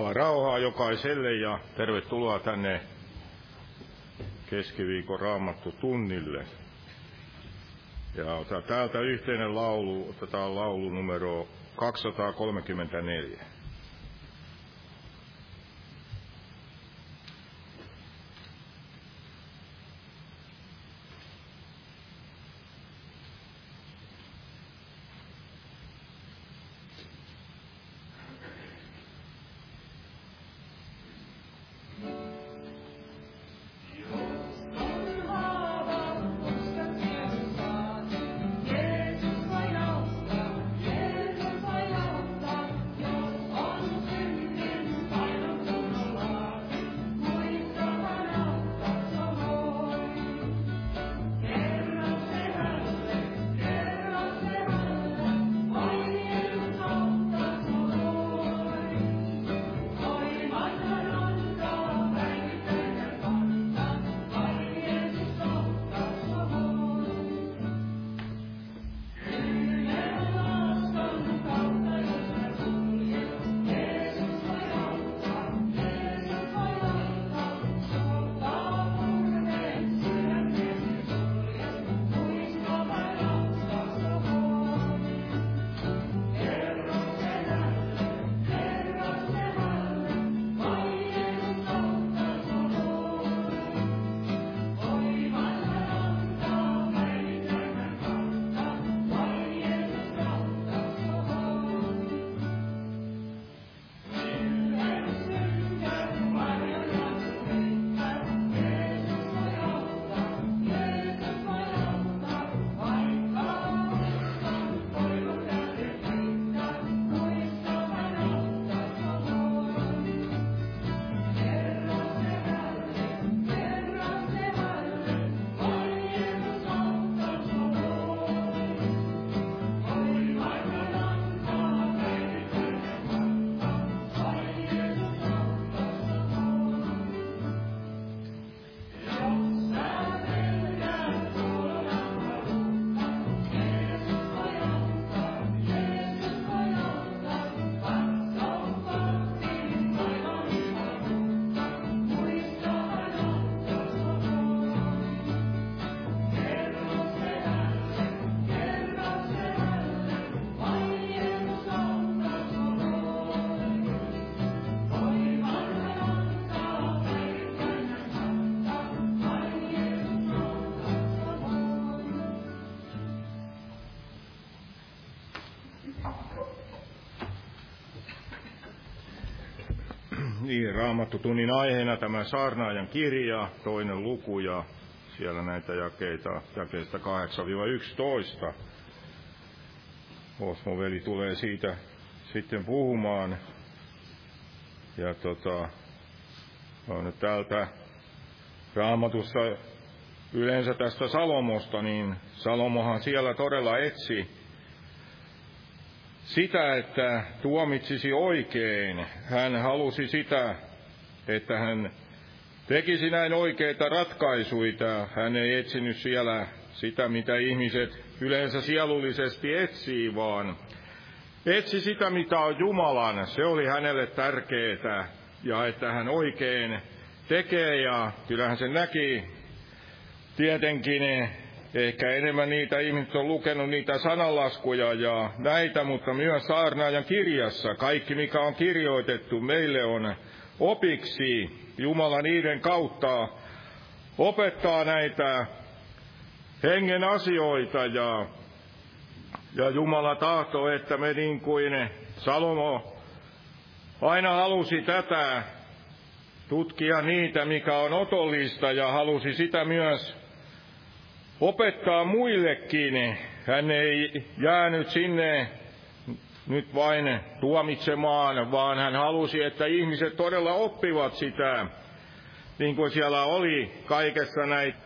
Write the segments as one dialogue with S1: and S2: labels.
S1: Jumala rauhaa jokaiselle ja tervetuloa tänne keskiviikon raamattu tunnille. Ja otetaan täältä yhteinen laulu, otetaan laulu numero 234. Raamattu tunnin aiheena tämä saarnaajan kirja, toinen luku ja siellä näitä jakeita, jakeista 8-11. Osmo veli tulee siitä sitten puhumaan. Ja tota, on nyt täältä raamatussa yleensä tästä Salomosta, niin Salomohan siellä todella etsi sitä, että tuomitsisi oikein. Hän halusi sitä, että hän tekisi näin oikeita ratkaisuita. Hän ei etsinyt siellä sitä, mitä ihmiset yleensä sielullisesti etsii, vaan etsi sitä, mitä on Jumalan. Se oli hänelle tärkeää, ja että hän oikein tekee, ja kyllähän se näki tietenkin Ehkä enemmän niitä ihmiset on lukenut niitä sanalaskuja ja näitä, mutta myös saarnaajan kirjassa. Kaikki, mikä on kirjoitettu, meille on opiksi. Jumala niiden kautta opettaa näitä hengen asioita ja, ja Jumala tahtoo, että me niin kuin Salomo aina halusi tätä tutkia niitä, mikä on otollista ja halusi sitä myös opettaa muillekin. Hän ei jäänyt sinne nyt vain tuomitsemaan, vaan hän halusi, että ihmiset todella oppivat sitä, niin kuin siellä oli kaikessa näitä,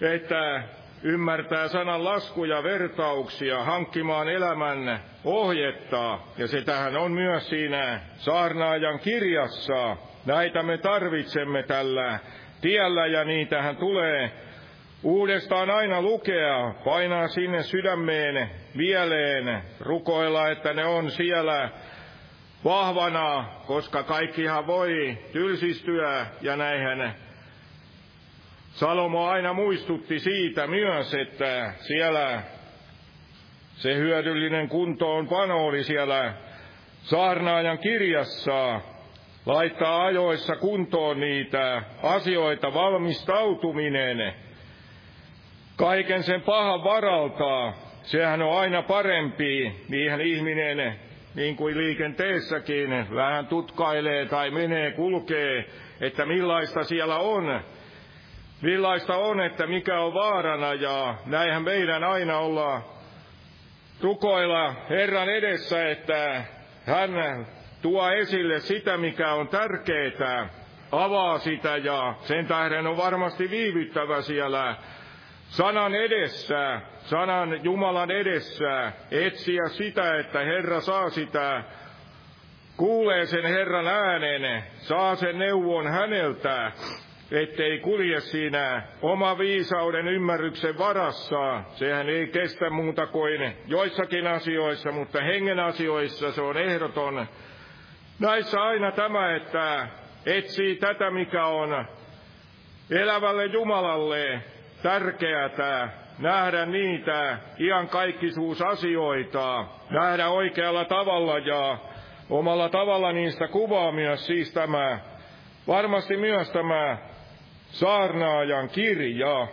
S1: että ymmärtää sanan laskuja, vertauksia, hankkimaan elämän ohjetta, ja se tähän on myös siinä saarnaajan kirjassa. Näitä me tarvitsemme tällä tiellä, ja niitähän tulee Uudestaan aina lukea, painaa sinne sydämeen, mieleen, rukoilla, että ne on siellä vahvana, koska kaikkihan voi tylsistyä ja näinhän Salomo aina muistutti siitä myös, että siellä se hyödyllinen kuntoon pano oli siellä saarnaajan kirjassa, laittaa ajoissa kuntoon niitä asioita, valmistautuminen kaiken sen pahan varalta, sehän on aina parempi, niinhän ihminen, niin kuin liikenteessäkin, vähän tutkailee tai menee, kulkee, että millaista siellä on, millaista on, että mikä on vaarana, ja näinhän meidän aina olla rukoilla Herran edessä, että hän tuo esille sitä, mikä on tärkeää, avaa sitä ja sen tähden on varmasti viivyttävä siellä sanan edessä, sanan Jumalan edessä, etsiä sitä, että Herra saa sitä, kuulee sen Herran äänen, saa sen neuvon häneltä, ettei kulje siinä oma viisauden ymmärryksen varassa. Sehän ei kestä muuta kuin joissakin asioissa, mutta hengen asioissa se on ehdoton. Näissä aina tämä, että etsii tätä, mikä on elävälle Jumalalle tärkeätä, nähdä niitä iankaikkisuusasioita, nähdä oikealla tavalla ja omalla tavalla niistä kuvaa myös siis tämä, varmasti myös tämä saarnaajan kirja.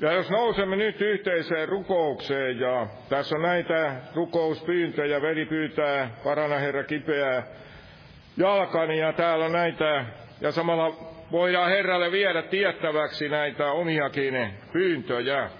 S1: Ja jos nousemme nyt yhteiseen rukoukseen, ja tässä on näitä rukouspyyntöjä, veli pyytää, parana Herra kipeää jalkani, ja täällä on näitä, ja samalla voidaan Herralle viedä tiettäväksi näitä omiakin pyyntöjä.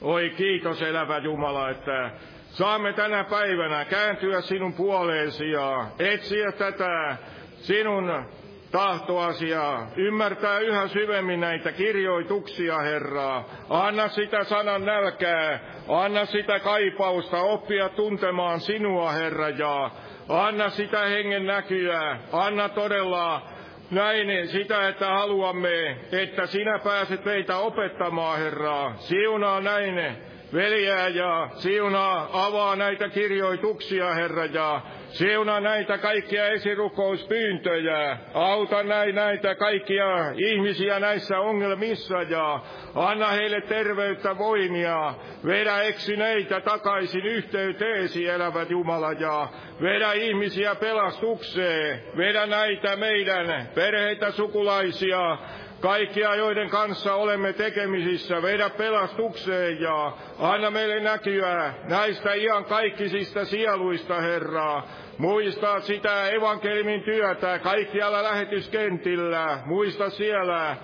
S1: Oi kiitos elävä Jumala, että saamme tänä päivänä kääntyä sinun puoleesi ja etsiä tätä sinun tahtoasiaa, ymmärtää yhä syvemmin näitä kirjoituksia, Herraa. Anna sitä sanan nälkää, anna sitä kaipausta, oppia tuntemaan sinua, Herra, ja anna sitä hengen näkyä, anna todella näin sitä, että haluamme, että sinä pääset meitä opettamaan, Herraa. Siunaa näin veljää ja siunaa, avaa näitä kirjoituksia, Herra, ja Siunaa näitä kaikkia esirukouspyyntöjä. Auta näin näitä kaikkia ihmisiä näissä ongelmissa ja anna heille terveyttä, voimia. Vedä eksyneitä takaisin yhteyteesi, elävät Jumala, ja vedä ihmisiä pelastukseen. Vedä näitä meidän perheitä, sukulaisia, kaikkia, joiden kanssa olemme tekemisissä, vedä pelastukseen ja anna meille näkyä näistä ihan kaikkisista sieluista, Herra. Muista sitä evankelimin työtä kaikkialla lähetyskentillä. Muista siellä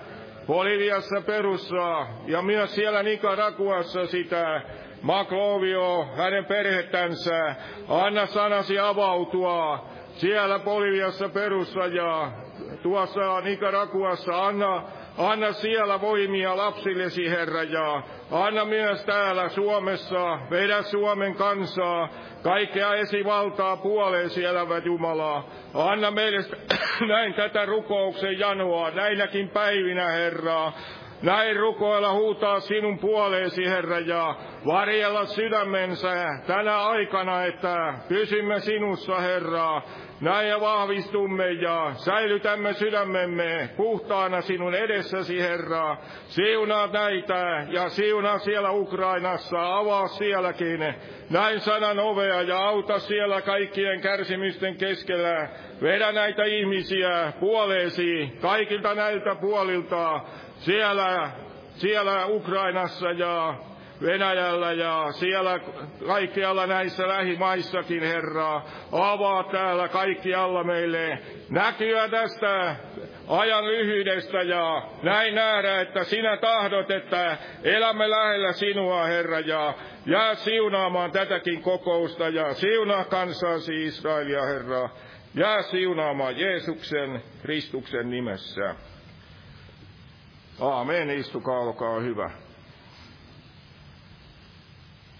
S1: Boliviassa perussa ja myös siellä Nicaraguassa sitä Maklovio, hänen perhettänsä. Anna sanasi avautua siellä Boliviassa perussa ja tuossa Nicaraguassa. Anna, anna siellä voimia lapsillesi, Herra, ja anna myös täällä Suomessa, vedä Suomen kansaa, kaikkea esivaltaa puoleesi elävät Jumalaa. Anna meille näin tätä rukouksen janoa näinäkin päivinä, Herra. Näin rukoilla huutaa sinun puoleesi, Herra, ja varjella sydämensä tänä aikana, että pysymme sinussa, Herra. Näin ja vahvistumme ja säilytämme sydämemme puhtaana sinun edessäsi, Herra. Siunaa näitä ja siunaa siellä Ukrainassa, avaa sielläkin näin sanan ovea ja auta siellä kaikkien kärsimysten keskellä. Vedä näitä ihmisiä puoleesi kaikilta näiltä puolilta siellä, siellä Ukrainassa ja Venäjällä ja siellä kaikkialla näissä lähimaissakin, Herra. Avaa täällä kaikkialla meille näkyä tästä ajan lyhyydestä ja näin nähdä, että sinä tahdot, että elämme lähellä sinua, Herra, ja jää siunaamaan tätäkin kokousta ja siunaa kansasi Israelia, Herra. Jää siunaamaan Jeesuksen, Kristuksen nimessä. Aamen, istukaa, olkaa hyvä.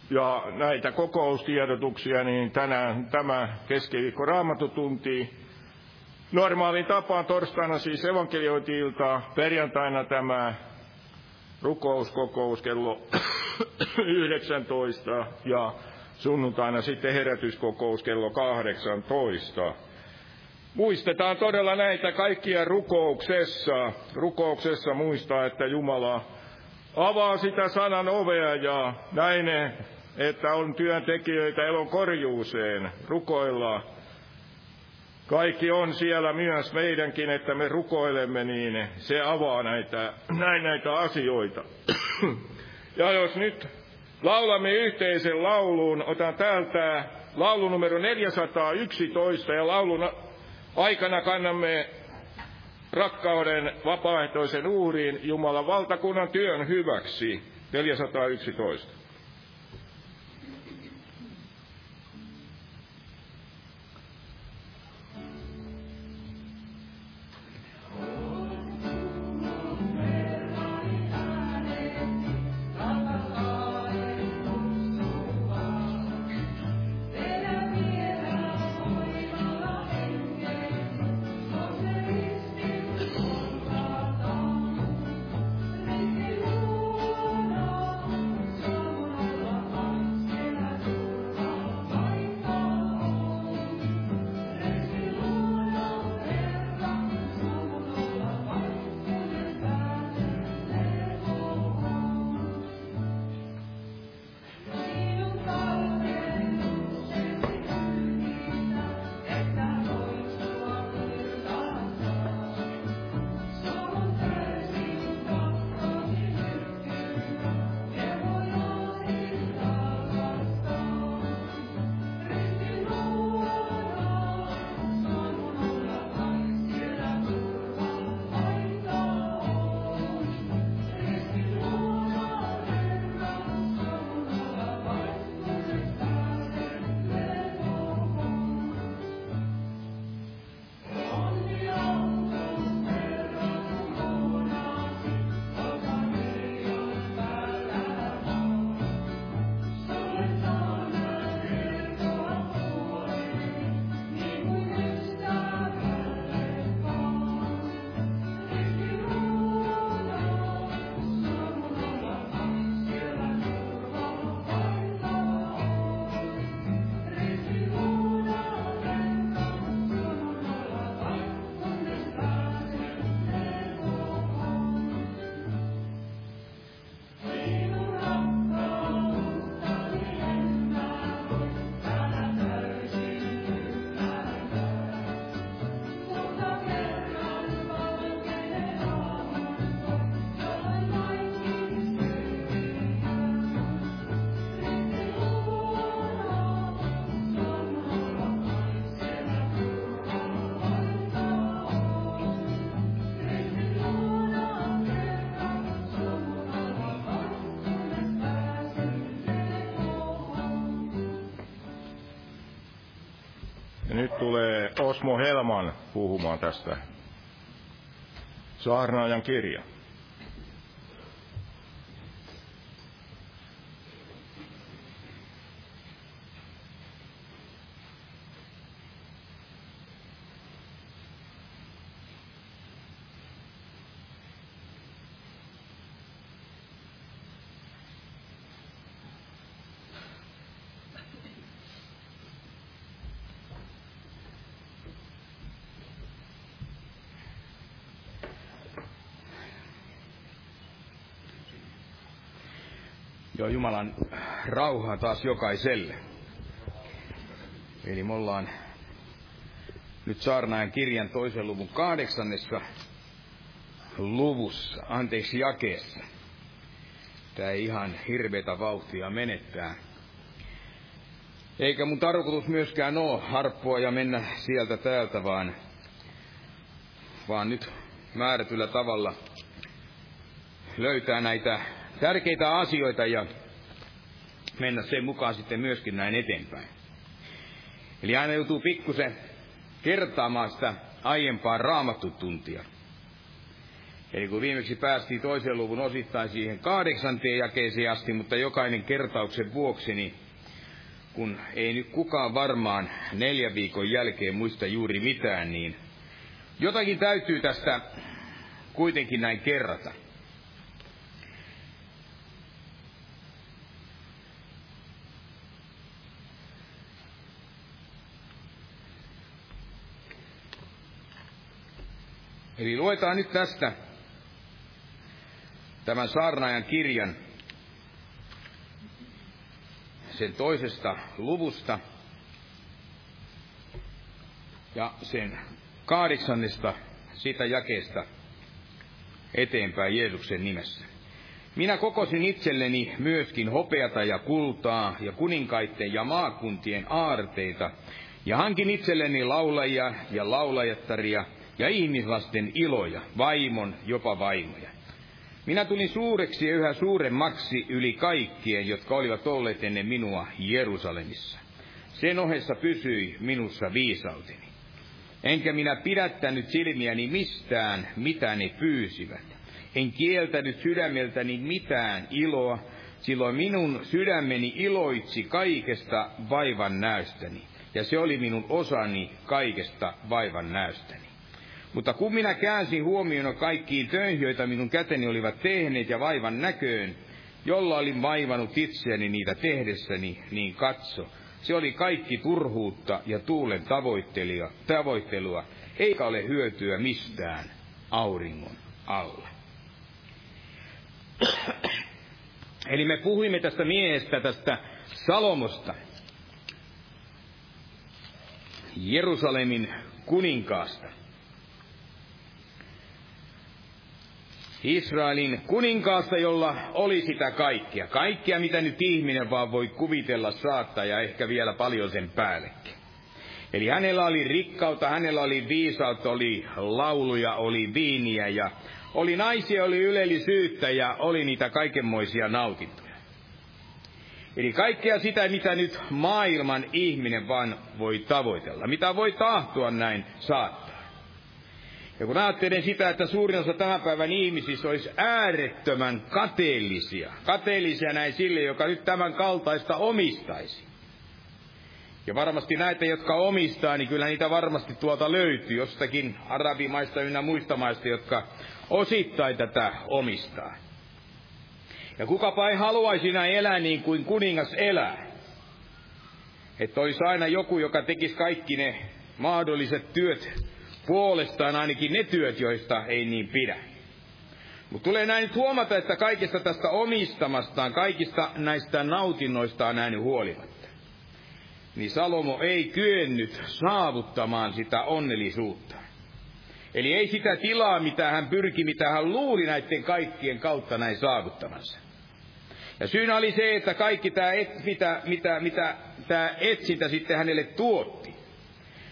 S1: Ja näitä kokoustiedotuksia, niin tänään tämä keskiviikko raamatutunti. Normaalin tapaan torstaina siis evankeliointi-ilta, perjantaina tämä rukouskokous kello 19 ja sunnuntaina sitten herätyskokous kello 18. Muistetaan todella näitä kaikkia rukouksessa. Rukouksessa muistaa, että Jumala avaa sitä sanan ovea ja näin, että on työntekijöitä elon korjuuseen. Rukoillaan kaikki on siellä myös meidänkin, että me rukoilemme, niin se avaa näitä, näin näitä asioita. ja jos nyt laulamme yhteisen laulun, otan täältä laulu numero 411 ja laulun aikana kannamme rakkauden vapaaehtoisen uhriin Jumalan valtakunnan työn hyväksi. 411. Osmo Helman puhumaan tästä saarnaajan kirja.
S2: Joo, Jumalan rauhaa taas jokaiselle. Eli me ollaan nyt saarnaajan kirjan toisen luvun kahdeksannessa luvussa, anteeksi jakeessa. Tämä ei ihan hirveätä vauhtia menettää. Eikä mun tarkoitus myöskään ole harppua ja mennä sieltä täältä, vaan, vaan nyt määrätyllä tavalla löytää näitä tärkeitä asioita ja mennä sen mukaan sitten myöskin näin eteenpäin. Eli aina joutuu pikkusen kertaamaan sitä aiempaa raamattutuntia. Eli kun viimeksi päästiin toisen luvun osittain siihen kahdeksanteen jakeeseen asti, mutta jokainen kertauksen vuoksi, niin kun ei nyt kukaan varmaan neljän viikon jälkeen muista juuri mitään, niin jotakin täytyy tästä kuitenkin näin kerrata. Eli luetaan nyt tästä tämän saarnaajan kirjan sen toisesta luvusta ja sen kahdeksannesta sitä jakeesta eteenpäin Jeesuksen nimessä. Minä kokosin itselleni myöskin hopeata ja kultaa ja kuninkaitten ja maakuntien aarteita, ja hankin itselleni laulajia ja laulajattaria ja ihmislasten iloja, vaimon, jopa vaimoja. Minä tulin suureksi ja yhä suuremmaksi yli kaikkien, jotka olivat olleet ennen minua Jerusalemissa. Sen ohessa pysyi minussa viisauteni. Enkä minä pidättänyt silmiäni mistään, mitä ne pyysivät. En kieltänyt sydämeltäni mitään iloa, silloin minun sydämeni iloitsi kaikesta vaivan näystäni, ja se oli minun osani kaikesta vaivan näystäni. Mutta kun minä käänsin huomioon kaikkiin töihin, joita minun käteni olivat tehneet ja vaivan näköön, jolla olin vaivannut itseäni niitä tehdessäni, niin katso, se oli kaikki turhuutta ja tuulen tavoittelua, eikä ole hyötyä mistään auringon alla. Eli me puhuimme tästä miehestä, tästä Salomosta, Jerusalemin kuninkaasta. Israelin kuninkaasta, jolla oli sitä kaikkea. Kaikkea, mitä nyt ihminen vaan voi kuvitella saattaa ja ehkä vielä paljon sen päällekin. Eli hänellä oli rikkautta, hänellä oli viisautta, oli lauluja, oli viiniä ja oli naisia, oli ylellisyyttä ja oli niitä kaikenmoisia nautintoja. Eli kaikkea sitä, mitä nyt maailman ihminen vaan voi tavoitella, mitä voi tahtoa näin saattaa. Ja kun ajattelen sitä, että suurin osa tämän päivän ihmisistä olisi äärettömän kateellisia, kateellisia näin sille, joka nyt tämän kaltaista omistaisi. Ja varmasti näitä, jotka omistaa, niin kyllä niitä varmasti tuolta löytyy jostakin arabimaista ynnä muista maista, jotka osittain tätä omistaa. Ja kukapa ei haluaisi näin elää niin kuin kuningas elää. Että olisi aina joku, joka tekisi kaikki ne mahdolliset työt puolestaan ainakin ne työt, joista ei niin pidä. Mutta tulee näin huomata, että kaikesta tästä omistamastaan, kaikista näistä nautinnoistaan näin huolimatta, niin Salomo ei kyennyt saavuttamaan sitä onnellisuutta. Eli ei sitä tilaa, mitä hän pyrki, mitä hän luuli näiden kaikkien kautta näin saavuttamansa. Ja syynä oli se, että kaikki tämä, mitä, mitä, mitä tämä etsintä sitten hänelle tuotti,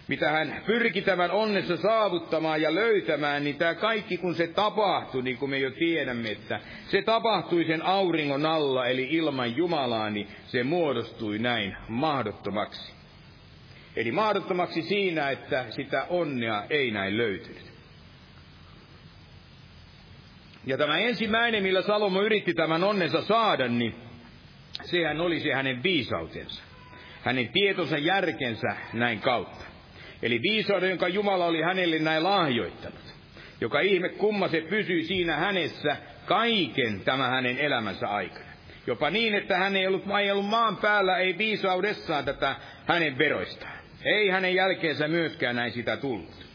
S2: mitä hän pyrki tämän onnessa saavuttamaan ja löytämään, niin tämä kaikki kun se tapahtui, niin kuin me jo tiedämme, että se tapahtui sen auringon alla, eli ilman Jumalaa, niin se muodostui näin mahdottomaksi. Eli mahdottomaksi siinä, että sitä onnea ei näin löytynyt. Ja tämä ensimmäinen, millä Salomo yritti tämän onnensa saada, niin sehän oli se hänen viisautensa. Hänen tietonsa järkensä näin kautta. Eli viisauden, jonka Jumala oli hänelle näin lahjoittanut. Joka ihme kumma se pysyi siinä hänessä kaiken tämän hänen elämänsä aikana. Jopa niin, että hän ei ollut, ei ollut maan päällä, ei viisaudessaan tätä hänen veroistaan. Ei hänen jälkeensä myöskään näin sitä tullut.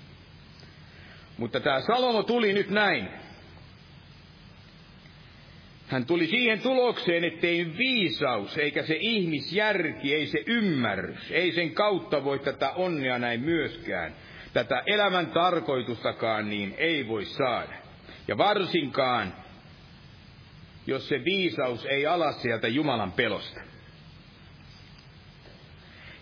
S2: Mutta tämä Salomo tuli nyt näin hän tuli siihen tulokseen, ettei viisaus, eikä se ihmisjärki, ei se ymmärrys, ei sen kautta voi tätä onnea näin myöskään. Tätä elämän tarkoitustakaan niin ei voi saada. Ja varsinkaan, jos se viisaus ei ala sieltä Jumalan pelosta.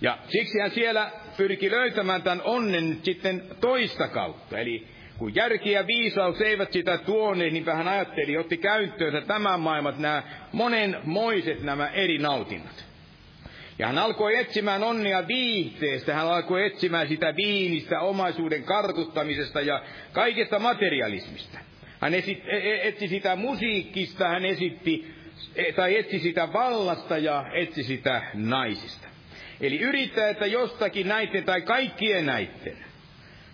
S2: Ja siksi hän siellä pyrki löytämään tämän onnen sitten toista kautta. Eli kun järki ja viisaus eivät sitä tuoneet, niin hän ajatteli, otti käyttöönsä tämän maailmat nämä monenmoiset nämä eri nautinnot. Ja hän alkoi etsimään onnea viihteestä, hän alkoi etsimään sitä viinistä, omaisuuden kartuttamisesta ja kaikesta materialismista. Hän e, e, etsi sitä musiikkista, hän esitti, e, tai etsi sitä vallasta ja etsi sitä naisista. Eli yrittää, että jostakin näiden tai kaikkien näiden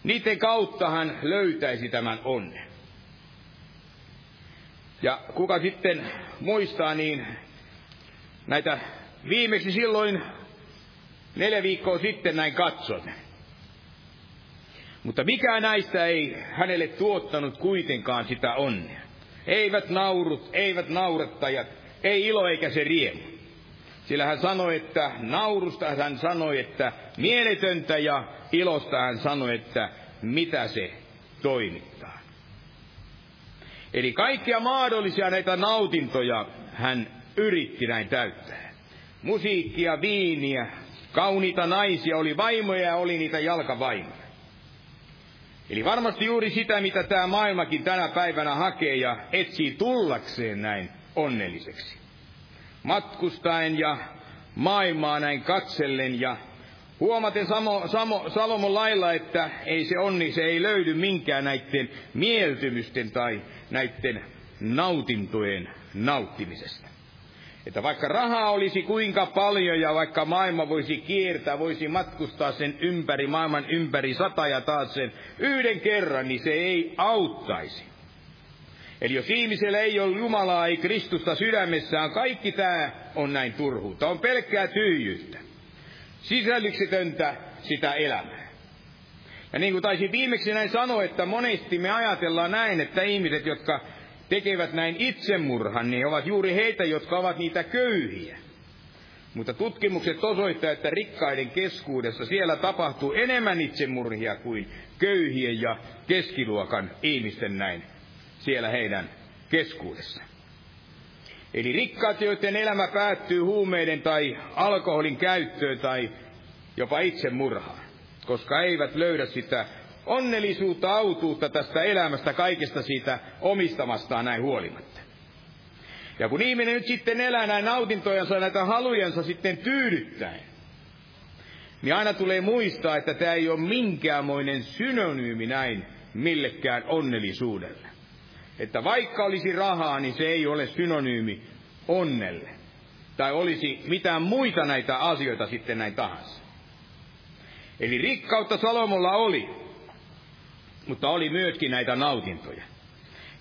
S2: niiden kautta hän löytäisi tämän onnen. Ja kuka sitten muistaa, niin näitä viimeksi silloin neljä viikkoa sitten näin katson. Mutta mikä näistä ei hänelle tuottanut kuitenkaan sitä onnea. Eivät naurut, eivät naurattajat, ei ilo eikä se riemu. Sillä hän sanoi, että naurusta hän sanoi, että mieletöntä ja ilosta hän sanoi, että mitä se toimittaa. Eli kaikkia mahdollisia näitä nautintoja hän yritti näin täyttää. Musiikkia, viiniä, kauniita naisia, oli vaimoja ja oli niitä jalkavaimoja. Eli varmasti juuri sitä, mitä tämä maailmakin tänä päivänä hakee ja etsii tullakseen näin onnelliseksi. Matkustaen ja maailmaa näin katsellen ja huomaten Samo, Samo, Salomon lailla, että ei se onni, se ei löydy minkään näiden mieltymysten tai näiden nautintojen nauttimisesta. Että vaikka rahaa olisi kuinka paljon ja vaikka maailma voisi kiertää, voisi matkustaa sen ympäri, maailman ympäri sata ja taas sen yhden kerran, niin se ei auttaisi. Eli jos ihmisellä ei ole Jumalaa, ei Kristusta sydämessään, kaikki tämä on näin turhuutta. On pelkkää tyhjyyttä. Sisällyksetöntä sitä elämää. Ja niin kuin taisin viimeksi näin sanoa, että monesti me ajatellaan näin, että ihmiset, jotka tekevät näin itsemurhan, niin ovat juuri heitä, jotka ovat niitä köyhiä. Mutta tutkimukset osoittavat, että rikkaiden keskuudessa siellä tapahtuu enemmän itsemurhia kuin köyhien ja keskiluokan ihmisten näin siellä heidän keskuudessa. Eli rikkaat, joiden elämä päättyy huumeiden tai alkoholin käyttöön tai jopa itsemurhaan, koska eivät löydä sitä onnellisuutta, autuutta tästä elämästä, kaikesta siitä omistamastaan näin huolimatta. Ja kun ihminen nyt sitten elää näin nautintojansa, näitä halujansa sitten tyydyttäen, niin aina tulee muistaa, että tämä ei ole minkäänmoinen synonyymi näin millekään onnellisuudelle. Että vaikka olisi rahaa, niin se ei ole synonyymi onnelle. Tai olisi mitään muita näitä asioita sitten näin tahansa. Eli rikkautta Salomolla oli, mutta oli myöskin näitä nautintoja.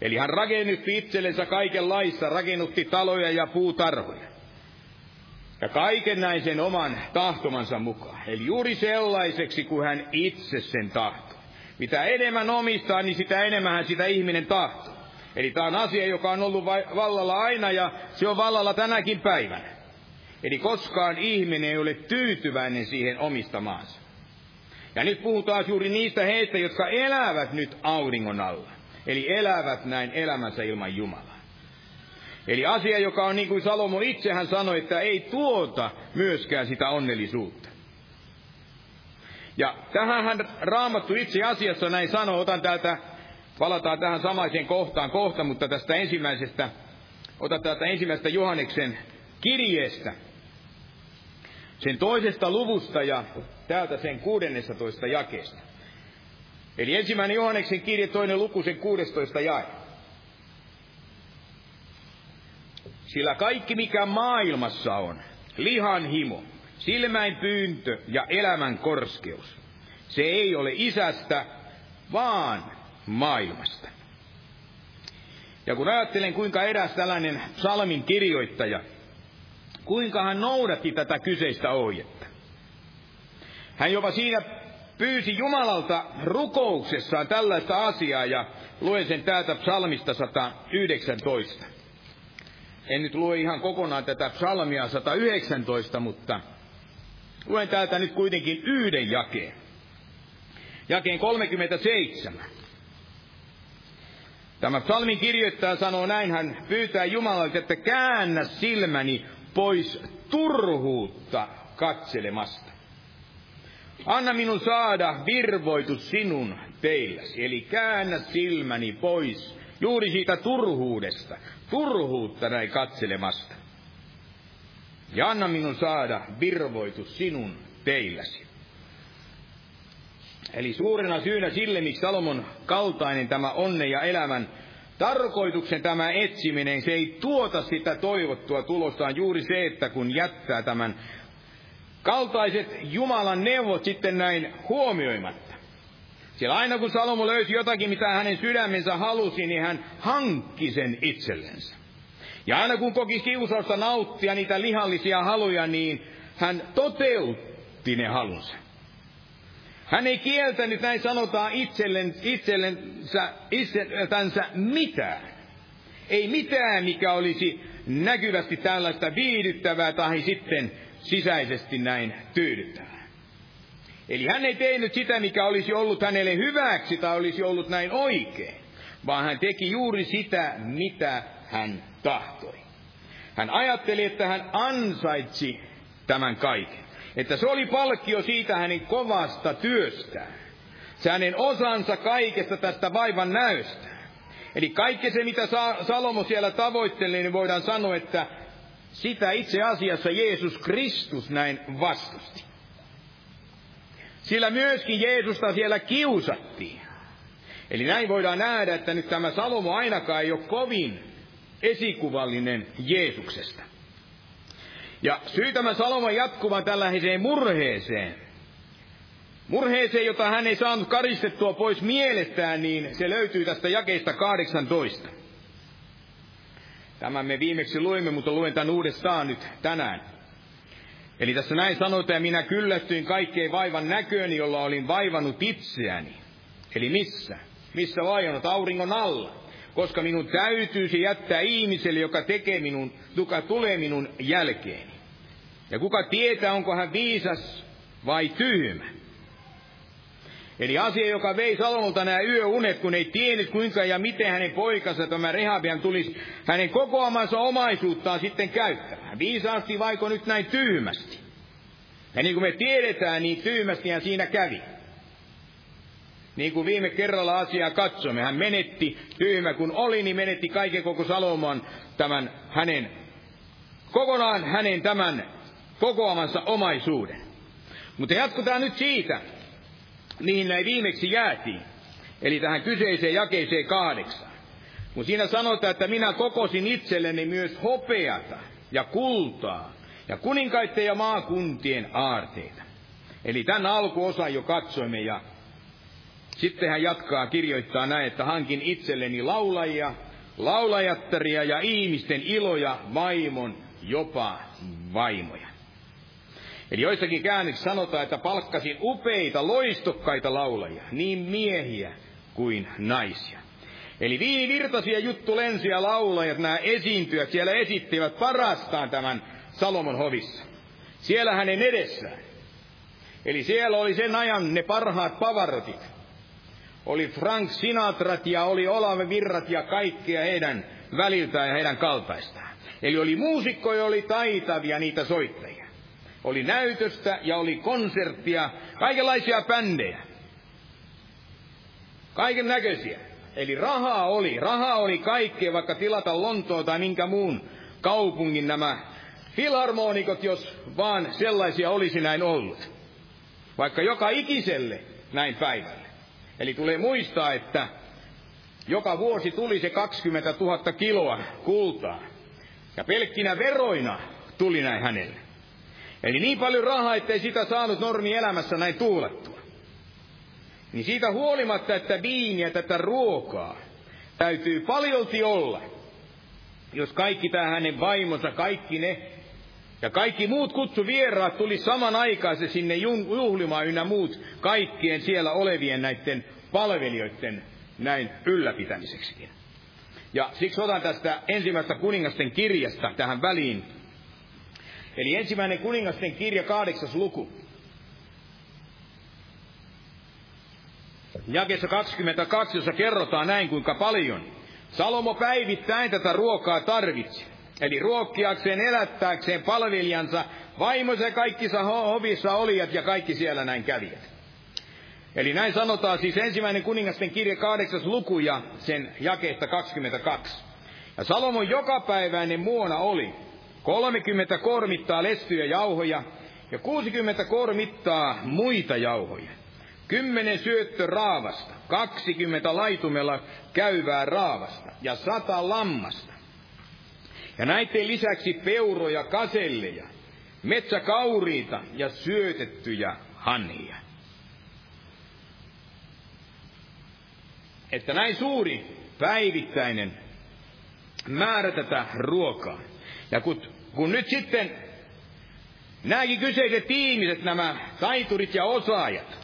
S2: Eli hän rakennutti itsellensä kaikenlaista, rakennutti taloja ja puutarhoja. Ja kaiken näin sen oman tahtomansa mukaan. Eli juuri sellaiseksi kuin hän itse sen tahtoi. Mitä enemmän omistaa, niin sitä enemmän hän sitä ihminen tahtoo. Eli tämä on asia, joka on ollut vallalla aina ja se on vallalla tänäkin päivänä. Eli koskaan ihminen ei ole tyytyväinen siihen omistamaansa. Ja nyt puhutaan juuri niistä heistä, jotka elävät nyt auringon alla. Eli elävät näin elämänsä ilman Jumalaa. Eli asia, joka on niin kuin Salomo itsehän sanoi, että ei tuota myöskään sitä onnellisuutta. Ja tähän hän raamattu itse asiassa näin sanoo, otan täältä, palataan tähän samaiseen kohtaan kohta, mutta tästä ensimmäisestä, otan täältä ensimmäisestä Johanneksen kirjeestä, sen toisesta luvusta ja täältä sen 16 jakeesta. Eli ensimmäinen Johanneksen kirje, toinen luku, sen 16 jae. Sillä kaikki mikä maailmassa on, lihan himo, silmäin pyyntö ja elämän korskeus, se ei ole isästä, vaan maailmasta. Ja kun ajattelen, kuinka eräs tällainen psalmin kirjoittaja, kuinka hän noudatti tätä kyseistä ohjetta. Hän jopa siinä pyysi Jumalalta rukouksessaan tällaista asiaa ja luen sen täältä psalmista 119. En nyt lue ihan kokonaan tätä psalmia 119, mutta luen täältä nyt kuitenkin yhden jakeen. Jakeen 37. Tämä psalmin kirjoittaja sanoo näin, hän pyytää Jumalalta, että käännä silmäni pois turhuutta katselemasta. Anna minun saada virvoitus sinun teilläsi, eli käännä silmäni pois juuri siitä turhuudesta, turhuutta näin katselemasta. Ja anna minun saada virvoitus sinun teilläsi. Eli suurena syynä sille, miksi Salomon kaltainen tämä onne ja elämän tarkoituksen tämä etsiminen, se ei tuota sitä toivottua tulostaan juuri se, että kun jättää tämän kaltaiset Jumalan neuvot sitten näin huomioimatta. Siellä aina kun Salomo löysi jotakin, mitä hänen sydämensä halusi, niin hän hankki sen itsellensä. Ja aina kun koki kiusausta nauttia niitä lihallisia haluja, niin hän toteutti ne halunsa. Hän ei kieltänyt, näin sanotaan, itselleen, itsellensä, itseltänsä mitään. Ei mitään, mikä olisi näkyvästi tällaista viihdyttävää tai sitten sisäisesti näin tyydyttävää. Eli hän ei tehnyt sitä, mikä olisi ollut hänelle hyväksi tai olisi ollut näin oikein, vaan hän teki juuri sitä, mitä hän tahtoi. Hän ajatteli, että hän ansaitsi tämän kaiken. Että se oli palkkio siitä hänen kovasta työstään. Se hänen osansa kaikesta tästä vaivan näystä. Eli kaikki se, mitä Salomo siellä tavoitteli, niin voidaan sanoa, että sitä itse asiassa Jeesus Kristus näin vastusti. Sillä myöskin Jeesusta siellä kiusattiin. Eli näin voidaan nähdä, että nyt tämä Salomo ainakaan ei ole kovin esikuvallinen Jeesuksesta. Ja syy tämä Salomo jatkuvan tällaiseen murheeseen, murheeseen, jota hän ei saanut karistettua pois mielestään, niin se löytyy tästä jakeista 18. Tämän me viimeksi luimme, mutta luen tämän uudestaan nyt tänään. Eli tässä näin sanotaan, minä kyllästyin kaikkeen vaivan näköön, jolla olin vaivannut itseäni. Eli missä? Missä vaivannut? Auringon alla. Koska minun täytyisi jättää ihmiselle, joka tekee minun, joka tulee minun jälkeeni. Ja kuka tietää, onko hän viisas vai tyhmä. Eli asia, joka vei Salomolta nämä yöunet, kun ei tiennyt kuinka ja miten hänen poikansa tämä Rehabian tulisi hänen kokoamansa omaisuuttaan sitten käyttämään. Viisaasti vaiko nyt näin tyhmästi. Ja niin kuin me tiedetään, niin tyhmästi hän siinä kävi. Niin kuin viime kerralla asiaa katsomme, hän menetti, tyhmä kun oli, niin menetti kaiken koko Salomon tämän hänen, kokonaan hänen tämän kokoamansa omaisuuden. Mutta jatkutaan nyt siitä, mihin näin viimeksi jäätiin. Eli tähän kyseiseen jakeeseen kahdeksan. Kun siinä sanotaan, että minä kokosin itselleni myös hopeata ja kultaa ja kuninkaiden ja maakuntien aarteita. Eli tämän alkuosa jo katsoimme ja sitten hän jatkaa kirjoittaa näin, että hankin itselleni laulajia, laulajattaria ja ihmisten iloja, vaimon, jopa vaimoja. Eli joissakin käännöksissä sanotaan, että palkkasin upeita, loistokkaita laulajia, niin miehiä kuin naisia. Eli viinivirtaisia juttu lensiä laulajat, nämä esiintyjät, siellä esittivät parastaan tämän Salomon hovissa. Siellä hänen edessään. Eli siellä oli sen ajan ne parhaat pavarotit. Oli Frank Sinatrat ja oli Olave Virrat ja kaikkia heidän väliltään ja heidän kaltaistaan. Eli oli muusikkoja, oli taitavia niitä soittajia oli näytöstä ja oli konserttia, kaikenlaisia bändejä. Kaiken näköisiä. Eli rahaa oli, rahaa oli kaikkea, vaikka tilata Lontoa tai minkä muun kaupungin nämä filharmonikot, jos vaan sellaisia olisi näin ollut. Vaikka joka ikiselle näin päivälle. Eli tulee muistaa, että joka vuosi tuli se 20 000 kiloa kultaa. Ja pelkkinä veroina tuli näin hänelle. Eli niin paljon rahaa, ettei sitä saanut normi elämässä näin tuulettua. Niin siitä huolimatta, että viiniä, tätä ruokaa, täytyy paljolti olla. Jos kaikki tämä hänen vaimonsa, kaikki ne, ja kaikki muut kutsuvieraat tuli samanaikaisesti sinne juhlimaan ynnä muut kaikkien siellä olevien näiden palvelijoiden näin ylläpitämiseksikin. Ja siksi otan tästä ensimmäistä kuningasten kirjasta tähän väliin Eli ensimmäinen kuningasten kirja, kahdeksas luku. Jakessa 22, jossa kerrotaan näin kuinka paljon Salomo päivittäin tätä ruokaa tarvitsi. Eli ruokkiakseen, elättääkseen palvelijansa, vaimonsa ja kaikki hovissa olijat ja kaikki siellä näin kävijät. Eli näin sanotaan siis ensimmäinen kuningasten kirja kahdeksas luku ja sen jakeesta 22. Ja Salomon jokapäiväinen muona oli, 30 kormittaa lestyjä jauhoja ja 60 kormittaa muita jauhoja. Kymmenen syöttö raavasta, 20 laitumella käyvää raavasta ja sata lammasta. Ja näiden lisäksi peuroja, kaselleja, metsäkauriita ja syötettyjä hanhia. Että näin suuri päivittäinen määrä tätä ruokaa. Ja kun, kun nyt sitten nämäkin kyseiset ihmiset, nämä taiturit ja osaajat,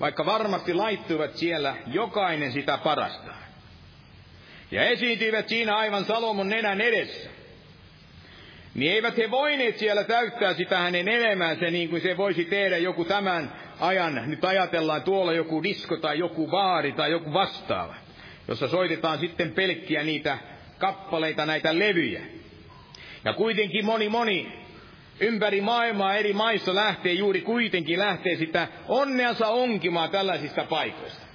S2: vaikka varmasti laittuivat siellä jokainen sitä parasta. Ja esiintyivät siinä aivan Salomon nenän edessä. Niin eivät he voineet siellä täyttää sitä hänen elämäänsä niin kuin se voisi tehdä joku tämän ajan, nyt ajatellaan tuolla joku disko tai joku baari tai joku vastaava, jossa soitetaan sitten pelkkiä niitä kappaleita, näitä levyjä. Ja kuitenkin moni moni ympäri maailmaa eri maissa lähtee juuri kuitenkin lähtee sitä onneansa onkimaan tällaisista paikoista.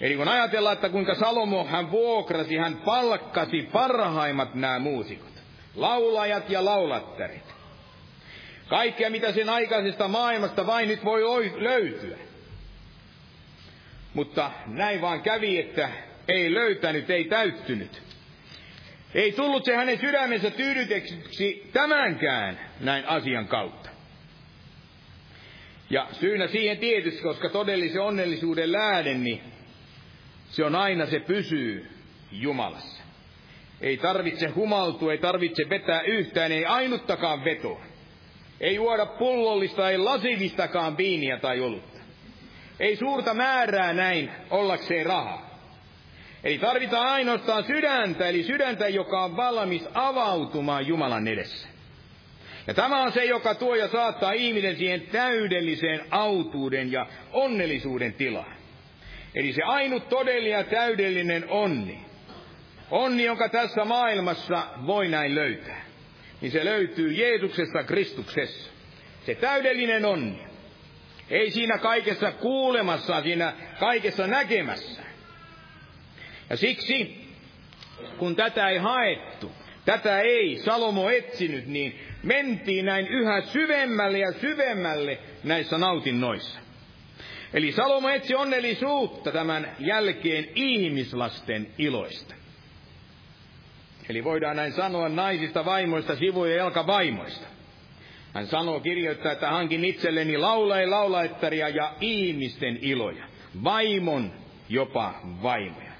S2: Eli kun ajatellaan, että kuinka Salomo hän vuokrasi, hän palkkasi parhaimmat nämä muusikot, laulajat ja laulattarit. Kaikkea, mitä sen aikaisesta maailmasta vain nyt voi löytyä. Mutta näin vaan kävi, että ei löytänyt, ei täyttynyt. Ei tullut se hänen sydämensä tyydyteksi tämänkään näin asian kautta. Ja syynä siihen tietysti, koska todellisen onnellisuuden lähde, niin se on aina se pysyy Jumalassa. Ei tarvitse humaltua, ei tarvitse vetää yhtään, ei ainuttakaan vetoa. Ei juoda pullollista, ei lasivistakaan viiniä tai olutta. Ei suurta määrää näin ollakseen rahaa. Eli tarvitaan ainoastaan sydäntä, eli sydäntä, joka on valmis avautumaan Jumalan edessä. Ja tämä on se, joka tuo ja saattaa ihmisen siihen täydelliseen autuuden ja onnellisuuden tilaan. Eli se ainut todellinen ja täydellinen onni, onni, jonka tässä maailmassa voi näin löytää, niin se löytyy Jeesuksessa Kristuksessa. Se täydellinen onni. Ei siinä kaikessa kuulemassa, siinä kaikessa näkemässä. Ja siksi, kun tätä ei haettu, tätä ei Salomo etsinyt, niin mentiin näin yhä syvemmälle ja syvemmälle näissä nautinnoissa. Eli Salomo etsi onnellisuutta tämän jälkeen ihmislasten iloista. Eli voidaan näin sanoa naisista vaimoista, sivuja ja jalkavaimoista. Hän sanoo, kirjoittaa, että hankin itselleni laulai laulaittaria ja ihmisten iloja. Vaimon jopa vaimoja.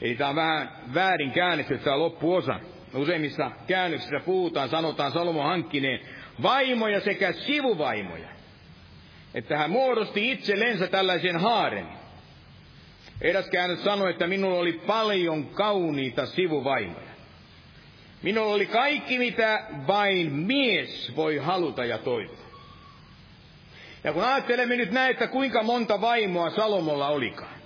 S2: Eli tämä on vähän väärin käännetty tämä loppuosa. Useimmissa käännöksissä puhutaan, sanotaan Salomo hankkineen vaimoja sekä sivuvaimoja. Että hän muodosti itsellensä tällaisen haaren. Eräs käännös sanoi, että minulla oli paljon kauniita sivuvaimoja. Minulla oli kaikki, mitä vain mies voi haluta ja toivoa. Ja kun ajattelemme nyt näin, että kuinka monta vaimoa Salomolla olikaan.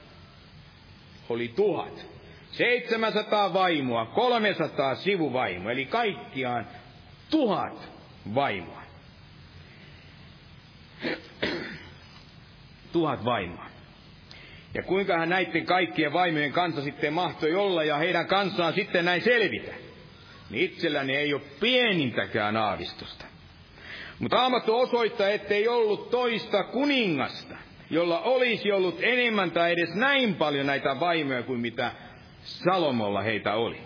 S2: Oli tuhat. 700 vaimoa, 300 sivuvaimoa, eli kaikkiaan tuhat vaimoa. tuhat vaimoa. Ja kuinka hän näiden kaikkien vaimojen kanssa sitten mahtoi olla ja heidän kanssaan sitten näin selvitä. Niin itselläni ei ole pienintäkään aavistusta. Mutta Aamattu osoittaa, ettei ollut toista kuningasta, jolla olisi ollut enemmän tai edes näin paljon näitä vaimoja kuin mitä Salomolla heitä oli.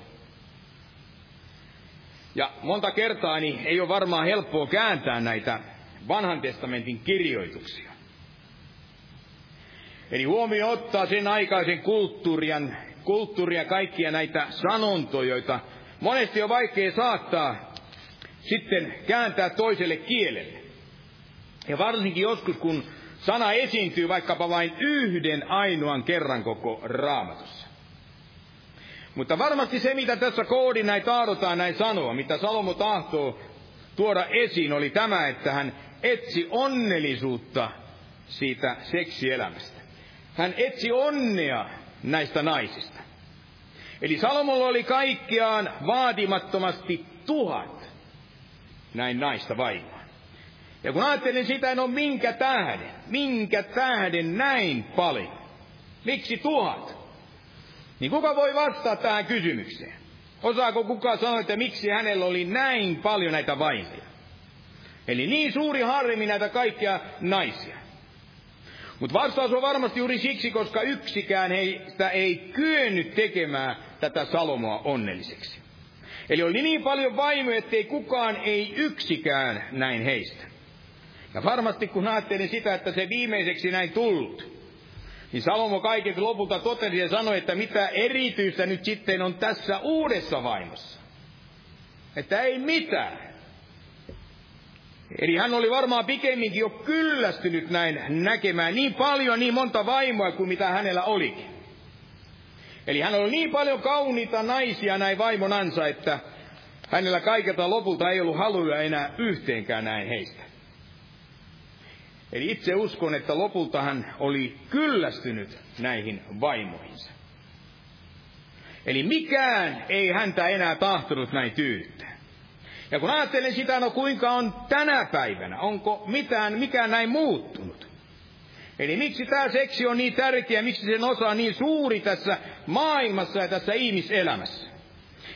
S2: Ja monta kertaa niin ei ole varmaan helppoa kääntää näitä vanhan testamentin kirjoituksia. Eli huomio ottaa sen aikaisen kulttuurian, kulttuuria kaikkia näitä sanontoja, joita monesti on vaikea saattaa sitten kääntää toiselle kielelle. Ja varsinkin joskus, kun sana esiintyy vaikkapa vain yhden ainoan kerran koko raamatussa. Mutta varmasti se, mitä tässä koodi näin tahdotaan näin sanoa, mitä Salomo tahtoo tuoda esiin, oli tämä, että hän etsi onnellisuutta siitä seksielämästä. Hän etsi onnea näistä naisista. Eli Salomolla oli kaikkiaan vaatimattomasti tuhat näin naista vaimoa. Ja kun ajattelin sitä, no minkä tähden, minkä tähden näin paljon? Miksi tuhat? Niin kuka voi vastata tähän kysymykseen? Osaako kuka sanoa, että miksi hänellä oli näin paljon näitä vaimoja? Eli niin suuri harmi näitä kaikkia naisia. Mutta vastaus on varmasti juuri siksi, koska yksikään heistä ei kyennyt tekemään tätä Salomoa onnelliseksi. Eli oli niin paljon vaimoja, ettei kukaan, ei yksikään näin heistä. Ja varmasti kun ajattelin sitä, että se viimeiseksi näin tullut, niin Salomo kaiket lopulta totesi ja sanoi, että mitä erityistä nyt sitten on tässä uudessa vaimossa. Että ei mitään. Eli hän oli varmaan pikemminkin jo kyllästynyt näin näkemään niin paljon, niin monta vaimoa kuin mitä hänellä olikin. Eli hän oli niin paljon kauniita naisia näin vaimonansa, että hänellä kaikelta lopulta ei ollut haluja enää yhteenkään näin heistä. Eli itse uskon, että lopulta hän oli kyllästynyt näihin vaimoihinsa. Eli mikään ei häntä enää tahtonut näin tyydyttää. Ja kun ajattelen sitä, no kuinka on tänä päivänä, onko mitään, mikään näin muuttunut? Eli miksi tämä seksi on niin tärkeä, miksi sen osa on niin suuri tässä maailmassa ja tässä ihmiselämässä?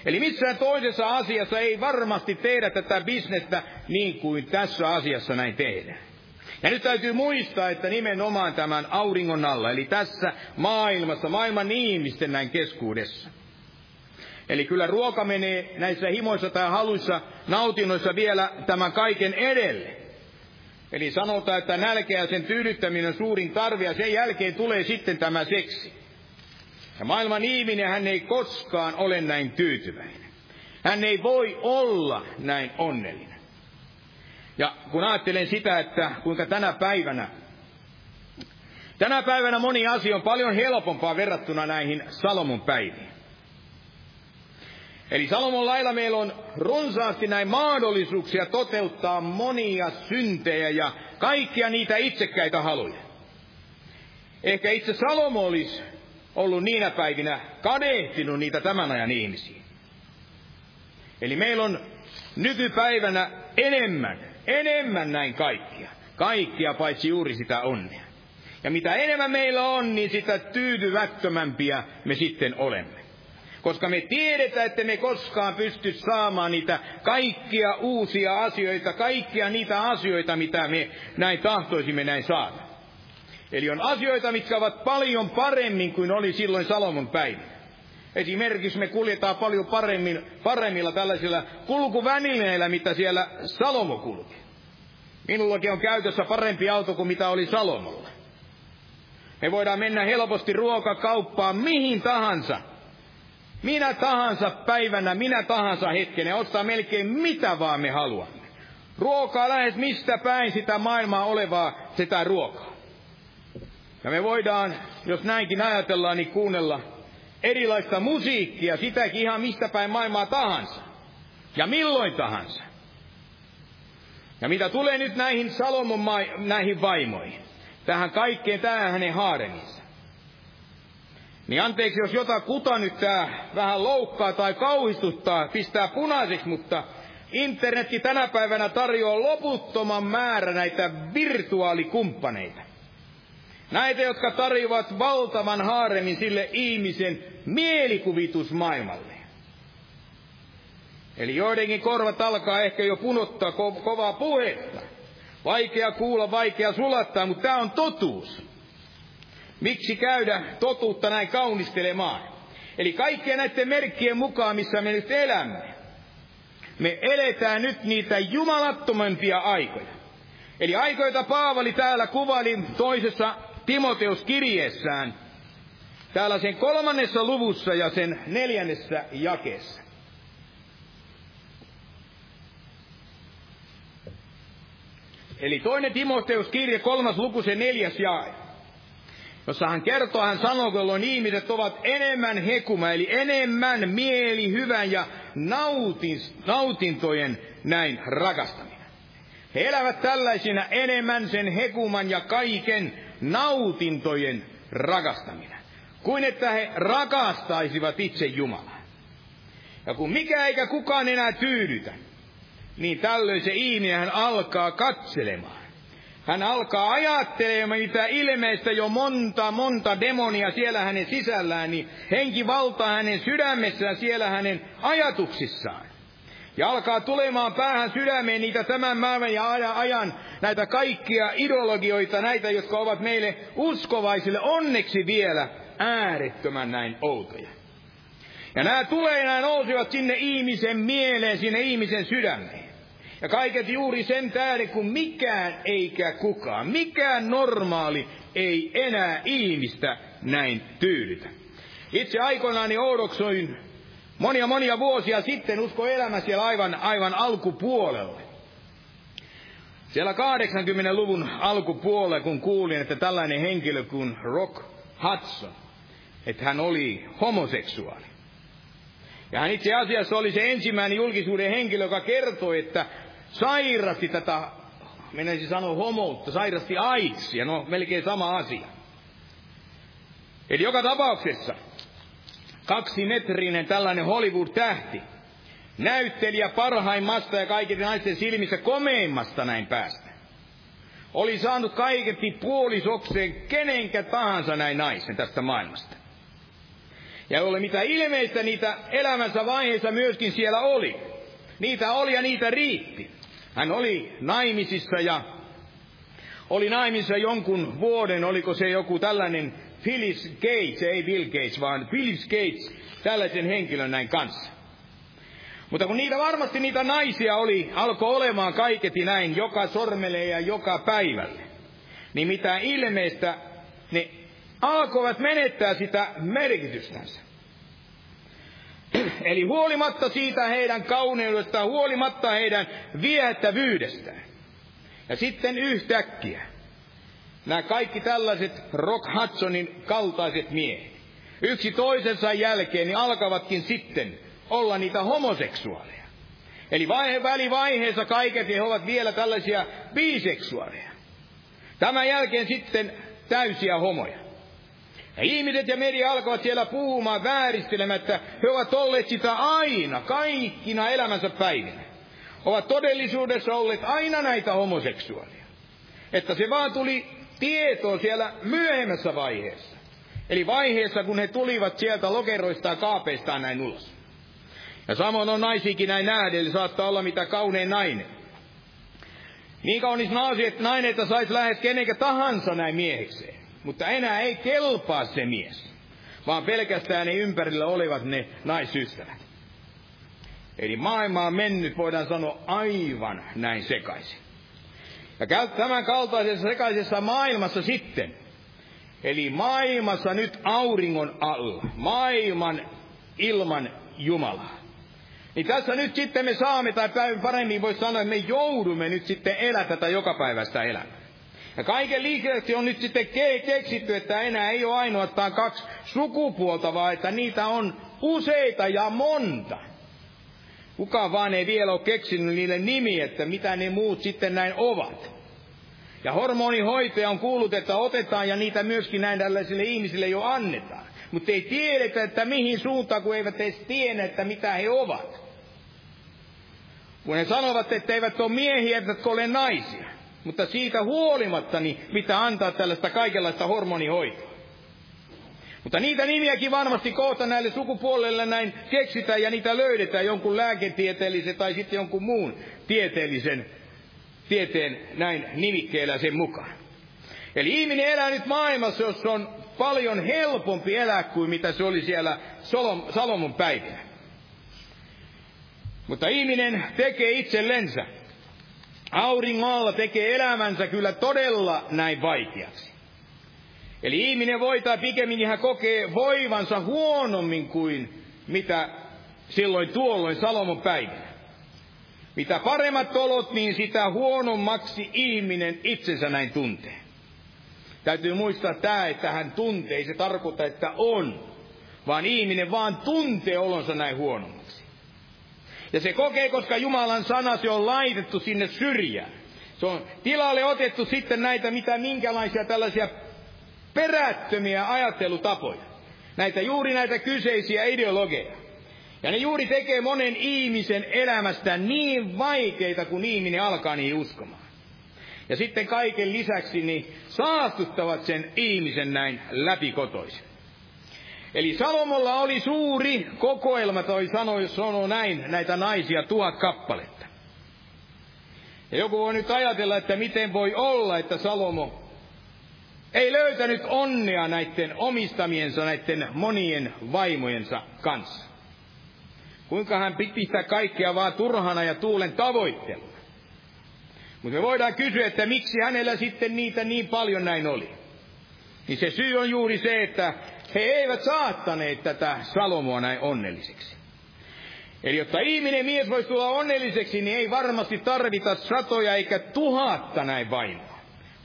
S2: Eli missään toisessa asiassa ei varmasti tehdä tätä bisnestä niin kuin tässä asiassa näin tehdään. Ja nyt täytyy muistaa, että nimenomaan tämän auringon alla, eli tässä maailmassa, maailman ihmisten näin keskuudessa. Eli kyllä ruoka menee näissä himoissa tai haluissa, nautinnoissa vielä tämän kaiken edelle. Eli sanotaan, että nälkeä sen tyydyttäminen on suurin tarve, ja sen jälkeen tulee sitten tämä seksi. Ja maailman ihminen, hän ei koskaan ole näin tyytyväinen. Hän ei voi olla näin onnellinen. Ja kun ajattelen sitä, että kuinka tänä päivänä, tänä päivänä moni asia on paljon helpompaa verrattuna näihin Salomon päiviin. Eli Salomon lailla meillä on runsaasti näin mahdollisuuksia toteuttaa monia syntejä ja kaikkia niitä itsekkäitä haluja. Ehkä itse Salomo olisi ollut niinä päivinä kadehtinut niitä tämän ajan ihmisiä. Eli meillä on nykypäivänä enemmän, enemmän näin kaikkia. Kaikkia paitsi juuri sitä onnea. Ja mitä enemmän meillä on, niin sitä tyytyvättömämpiä me sitten olemme. Koska me tiedetään, että me koskaan pysty saamaan niitä kaikkia uusia asioita, kaikkia niitä asioita, mitä me näin tahtoisimme näin saada. Eli on asioita, mitkä ovat paljon paremmin kuin oli silloin Salomon päivänä. Esimerkiksi me kuljetaan paljon paremmin, paremmilla tällaisilla kulkuvälineillä, mitä siellä Salomo kulki. Minullakin on käytössä parempi auto kuin mitä oli Salomolla. Me voidaan mennä helposti ruokakauppaan mihin tahansa. Minä tahansa päivänä, minä tahansa hetken ja ostaa melkein mitä vaan me haluamme. Ruokaa lähes mistä päin sitä maailmaa olevaa sitä ruokaa. Ja me voidaan, jos näinkin ajatellaan, niin kuunnella erilaista musiikkia, sitäkin ihan mistä päin maailmaa tahansa. Ja milloin tahansa. Ja mitä tulee nyt näihin Salomon ma- näihin vaimoihin, tähän kaikkeen, tähän hänen haareminsa. Niin anteeksi, jos jotain kuta nyt tää vähän loukkaa tai kauhistuttaa, pistää punaiseksi, mutta internetti tänä päivänä tarjoaa loputtoman määrä näitä virtuaalikumppaneita. Näitä, jotka tarjoavat valtavan haaremin sille ihmisen mielikuvitusmaailmalle. Eli joidenkin korvat alkaa ehkä jo punottaa ko- kovaa puhetta. Vaikea kuulla, vaikea sulattaa, mutta tämä on totuus. Miksi käydä totuutta näin kaunistelemaan? Eli kaikkien näiden merkkien mukaan, missä me nyt elämme, me eletään nyt niitä jumalattomampia aikoja. Eli aikoita Paavali täällä kuvaili toisessa Timoteus kirjeessään, täällä sen kolmannessa luvussa ja sen neljännessä jakeessa. Eli toinen Timoteus kirje, kolmas luku, se neljäs jae. Jossa hän kertoo, hän sanoo, jolloin ihmiset ovat enemmän hekuma, eli enemmän mieli, hyvän ja nautin, nautintojen näin rakastaminen. He elävät tällaisina enemmän sen hekuman ja kaiken nautintojen rakastaminen, kuin että he rakastaisivat itse Jumalaa. Ja kun mikä eikä kukaan enää tyydytä, niin tällöin se ihminen hän alkaa katselemaan. Hän alkaa ajattelemaan, mitä ilmeistä jo monta, monta demonia siellä hänen sisällään, niin henki valtaa hänen sydämessään siellä hänen ajatuksissaan. Ja alkaa tulemaan päähän sydämeen niitä tämän maailman ja ajan näitä kaikkia ideologioita, näitä, jotka ovat meille uskovaisille onneksi vielä äärettömän näin outoja. Ja nämä tulee, nämä nousevat sinne ihmisen mieleen, sinne ihmisen sydämeen. Ja kaiket juuri sen tähden, kun mikään eikä kukaan, mikään normaali ei enää ihmistä näin tyydytä. Itse aikoinaani oudoksoin monia monia vuosia sitten, usko elämä siellä aivan, aivan alkupuolella. Siellä 80-luvun alkupuolella, kun kuulin, että tällainen henkilö kuin Rock Hudson, että hän oli homoseksuaali. Ja hän itse asiassa oli se ensimmäinen julkisuuden henkilö, joka kertoi, että sairasti tätä, menisi sanoa homoutta, sairasti AIDSia, no melkein sama asia. Eli joka tapauksessa kaksimetrinen tällainen Hollywood-tähti, näyttelijä parhaimmasta ja kaikkien naisten silmissä komeimmasta näin päästä. Oli saanut kaiketi puolisokseen kenenkä tahansa näin naisen tästä maailmasta. Ja ole mitä ilmeistä niitä elämänsä vaiheessa myöskin siellä oli. Niitä oli ja niitä riitti. Hän oli naimisissa ja oli naimisissa jonkun vuoden, oliko se joku tällainen Phyllis Gates, ei Bill Gates, vaan Phyllis Gates, tällaisen henkilön näin kanssa. Mutta kun niitä varmasti niitä naisia oli, alkoi olemaan kaiketi näin joka sormelle ja joka päivälle, niin mitä ilmeistä ne alkoivat menettää sitä merkitystänsä. Eli huolimatta siitä heidän kauneudestaan, huolimatta heidän viehättävyydestään. Ja sitten yhtäkkiä nämä kaikki tällaiset Rock Hudsonin kaltaiset miehet, yksi toisensa jälkeen, niin alkavatkin sitten olla niitä homoseksuaaleja. Eli vaihe, välivaiheessa kaiket he ovat vielä tällaisia biseksuaaleja. Tämän jälkeen sitten täysiä homoja. Ja ihmiset ja media alkavat siellä puhumaan vääristelemättä. He ovat olleet sitä aina, kaikkina elämänsä päivinä. Ovat todellisuudessa olleet aina näitä homoseksuaaleja. Että se vaan tuli tietoon siellä myöhemmässä vaiheessa. Eli vaiheessa, kun he tulivat sieltä lokeroistaan kaapeistaan näin ulos. Ja samoin on naisikin näin nähdä, eli saattaa olla mitä kaunein nainen. Niin kaunis naisi, että nainen, että saisi lähes kenenkä tahansa näin miehekseen. Mutta enää ei kelpaa se mies, vaan pelkästään ne ympärillä olevat ne naisystävät. Eli maailma on mennyt, voidaan sanoa, aivan näin sekaisin. Ja tämän kaltaisessa sekaisessa maailmassa sitten, eli maailmassa nyt auringon alla, maailman ilman Jumalaa. Niin tässä nyt sitten me saamme, tai paremmin voisi sanoa, että me joudumme nyt sitten elää tätä jokapäiväistä elämää. Ja kaiken lisäksi on nyt sitten keksitty, että enää ei ole ainoastaan kaksi sukupuolta, vaan että niitä on useita ja monta. Kukaan vaan ei vielä ole keksinyt niille nimi, että mitä ne muut sitten näin ovat. Ja hormonihoitoja on kuullut, että otetaan ja niitä myöskin näin tällaisille ihmisille jo annetaan. Mutta ei tiedetä, että mihin suuntaan, kun eivät edes tiedä, että mitä he ovat. Kun he sanovat, että eivät ole miehiä, eivätkä ole naisia. Mutta siitä huolimatta, niin mitä antaa tällaista kaikenlaista hormonihoitoa. Mutta niitä nimiäkin varmasti kohta näille sukupuolelle näin keksitään ja niitä löydetään jonkun lääketieteellisen tai sitten jonkun muun tieteellisen tieteen näin nimikkeellä sen mukaan. Eli ihminen elää nyt maailmassa, jossa on paljon helpompi elää kuin mitä se oli siellä Salomon päivinä. Mutta ihminen tekee itsellensä auringolla tekee elämänsä kyllä todella näin vaikeaksi. Eli ihminen voi tai pikemminkin hän kokee voivansa huonommin kuin mitä silloin tuolloin Salomon päivänä. Mitä paremmat olot, niin sitä huonommaksi ihminen itsensä näin tuntee. Täytyy muistaa tämä, että hän tuntee, ei se tarkoita, että on, vaan ihminen vaan tuntee olonsa näin huonommin. Ja se kokee, koska Jumalan sana se on laitettu sinne syrjään. Se on tilalle otettu sitten näitä mitä minkälaisia tällaisia perättömiä ajattelutapoja. Näitä juuri näitä kyseisiä ideologeja. Ja ne juuri tekee monen ihmisen elämästä niin vaikeita, kun ihminen alkaa niin uskomaan. Ja sitten kaiken lisäksi niin saastuttavat sen ihmisen näin läpikotoisen. Eli Salomolla oli suuri kokoelma, toi sanoi, sanoi näin, näitä naisia tuhat kappaletta. Ja joku voi nyt ajatella, että miten voi olla, että Salomo ei löytänyt onnea näiden omistamiensa, näiden monien vaimojensa kanssa. Kuinka hän piti sitä kaikkea vaan turhana ja tuulen tavoitteluna. Mutta me voidaan kysyä, että miksi hänellä sitten niitä niin paljon näin oli. Niin se syy on juuri se, että he eivät saattaneet tätä Salomoa näin onnelliseksi. Eli jotta ihminen mies voisi tulla onnelliseksi, niin ei varmasti tarvita satoja eikä tuhatta näin vaimoa.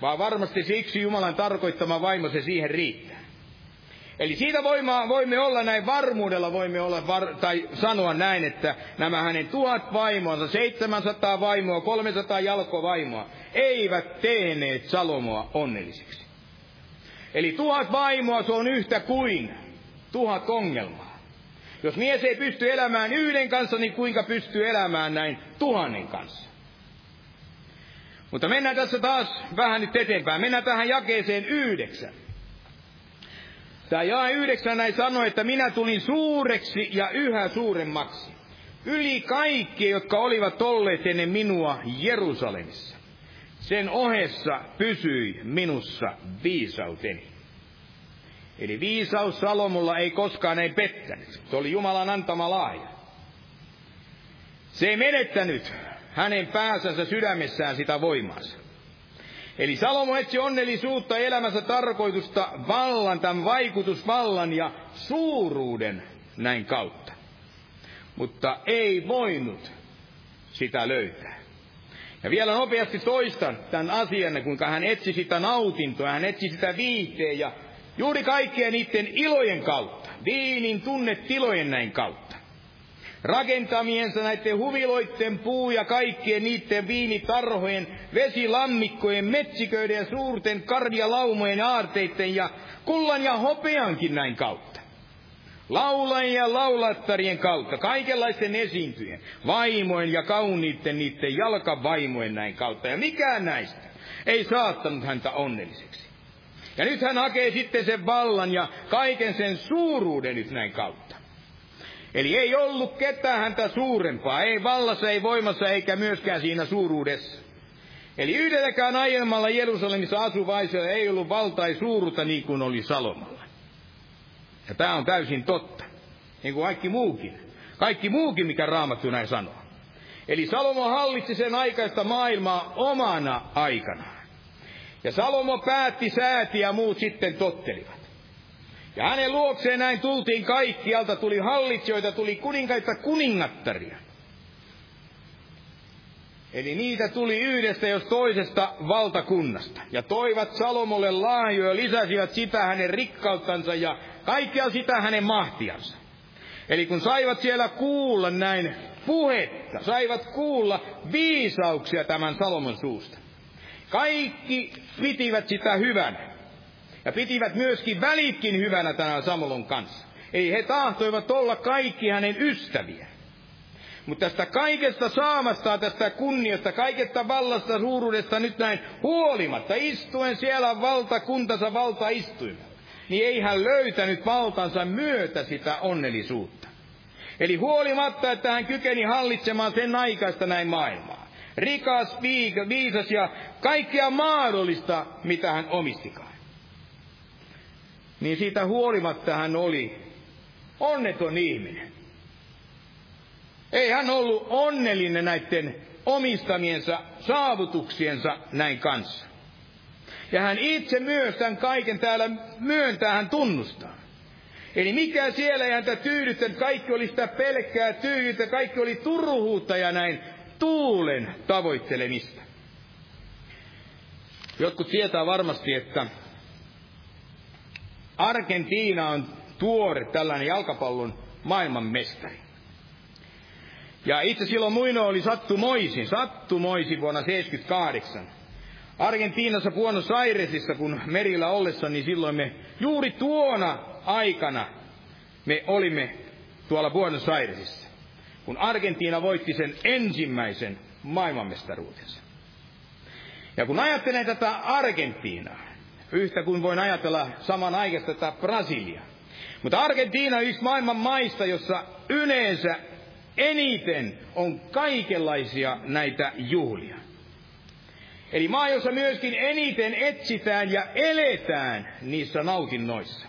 S2: Vaan varmasti siksi Jumalan tarkoittama vaimo se siihen riittää. Eli siitä voima, voimme olla näin varmuudella, voimme olla var, tai sanoa näin, että nämä hänen tuhat vaimoansa, 700 vaimoa, 300 jalkovaimoa, eivät tehneet Salomoa onnelliseksi. Eli tuhat vaimoa se on yhtä kuin tuhat ongelmaa. Jos mies ei pysty elämään yhden kanssa, niin kuinka pystyy elämään näin tuhannen kanssa? Mutta mennään tässä taas vähän nyt eteenpäin. Mennään tähän jakeeseen yhdeksän. Tämä jae yhdeksän näin sanoi, että minä tulin suureksi ja yhä suuremmaksi. Yli kaikki, jotka olivat olleet ennen minua Jerusalemissa. Sen ohessa pysyi minussa viisauteni. Eli viisaus Salomulla ei koskaan ei pettänyt. Se oli Jumalan antama laaja. Se ei menettänyt hänen pääsänsä sydämessään sitä voimaansa. Eli Salomo etsi onnellisuutta elämänsä tarkoitusta vallan, tämän vaikutusvallan ja suuruuden näin kautta. Mutta ei voinut sitä löytää. Ja vielä nopeasti toistan tämän asian, kuinka hän etsi sitä nautintoa, hän etsi sitä viihteen ja juuri kaikkien niiden ilojen kautta, viinin tunnetilojen näin kautta rakentamiensa näiden huviloitten puu ja kaikkien niiden viinitarhojen, vesilammikkojen, metsiköiden ja suurten karjalaumojen ja aarteiden ja kullan ja hopeankin näin kautta. Laulajien ja laulattarien kautta, kaikenlaisten esiintyjen, vaimojen ja kauniitten niiden jalkavaimojen näin kautta. Ja mikään näistä ei saattanut häntä onnelliseksi. Ja nyt hän hakee sitten sen vallan ja kaiken sen suuruuden nyt näin kautta. Eli ei ollut ketään häntä suurempaa, ei vallassa, ei voimassa, eikä myöskään siinä suuruudessa. Eli yhdelläkään aiemmalla Jerusalemissa asuvaisella ei ollut valta ei suuruutta niin kuin oli Salomalla. Ja tämä on täysin totta, niin kuin kaikki muukin. Kaikki muukin, mikä Raamattu näin sanoo. Eli Salomo hallitsi sen aikaista maailmaa omana aikanaan. Ja Salomo päätti säätiä ja muut sitten tottelivat. Ja hänen luokseen näin tultiin kaikkialta, tuli hallitsijoita, tuli kuninkaita kuningattaria. Eli niitä tuli yhdestä jos toisesta valtakunnasta. Ja toivat Salomolle lahjoja, lisäsivät sitä hänen rikkauttansa ja kaikkea sitä hänen mahtiansa. Eli kun saivat siellä kuulla näin puhetta, saivat kuulla viisauksia tämän Salomon suusta. Kaikki pitivät sitä hyvänä. Ja pitivät myöskin välitkin hyvänä tänään Samolon kanssa. Ei he tahtoivat olla kaikki hänen ystäviä. Mutta tästä kaikesta saamastaan, tästä kunniasta, kaikesta vallasta, suuruudesta nyt näin huolimatta, istuen siellä valtakuntansa valtaistuimella, niin ei hän löytänyt valtansa myötä sitä onnellisuutta. Eli huolimatta, että hän kykeni hallitsemaan sen aikaista näin maailmaa. Rikas, viisas ja kaikkea mahdollista, mitä hän omistikaan niin siitä huolimatta hän oli onneton ihminen. Ei hän ollut onnellinen näiden omistamiensa saavutuksiensa näin kanssa. Ja hän itse myös tämän kaiken täällä myöntää, hän tunnustaa. Eli mikä siellä ei häntä tyydyttänyt, kaikki oli sitä pelkkää tyydyttä, kaikki oli turhuutta ja näin tuulen tavoittelemista. Jotkut tietää varmasti, että Argentiina on tuore tällainen jalkapallon maailmanmestari. Ja itse silloin muino oli sattumoisin, sattumoisin vuonna 78. Argentiinassa Buenos Airesissa, kun merillä ollessa, niin silloin me juuri tuona aikana me olimme tuolla Buenos Airesissa, kun Argentiina voitti sen ensimmäisen maailmanmestaruutensa. Ja kun ajattelen tätä Argentiinaa, Yhtä kuin voin ajatella samanaikaista tätä Brasilia. Mutta Argentiina on yksi maailman maista, jossa yleensä eniten on kaikenlaisia näitä juhlia. Eli maa, jossa myöskin eniten etsitään ja eletään niissä nautinnoissa.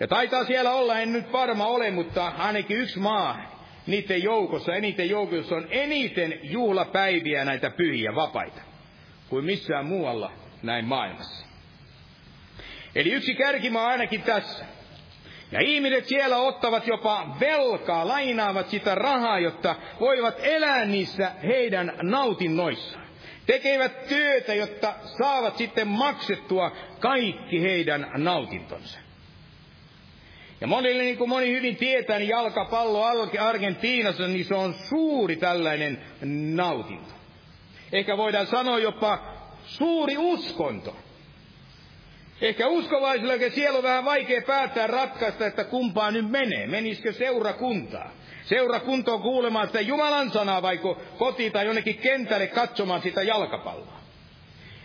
S2: Ja taitaa siellä olla, en nyt varma ole, mutta ainakin yksi maa niiden joukossa, eniten joukossa on eniten juhlapäiviä näitä pyhiä vapaita kuin missään muualla näin maailmassa. Eli yksi kärkimaa ainakin tässä. Ja ihmiset siellä ottavat jopa velkaa, lainaavat sitä rahaa, jotta voivat elää niissä heidän nautinnoissaan. Tekevät työtä, jotta saavat sitten maksettua kaikki heidän nautintonsa. Ja monille, niin kuin moni hyvin tietää, niin jalkapallo Argentiinassa, niin se on suuri tällainen nautinto. Ehkä voidaan sanoa jopa suuri uskonto. Ehkä uskovaisille siellä on vähän vaikea päättää ratkaista, että kumpaa nyt menee. Menisikö seurakuntaa? Seurakuntoon kuulemaan sitä Jumalan sanaa vaiko koti tai jonnekin kentälle katsomaan sitä jalkapalloa.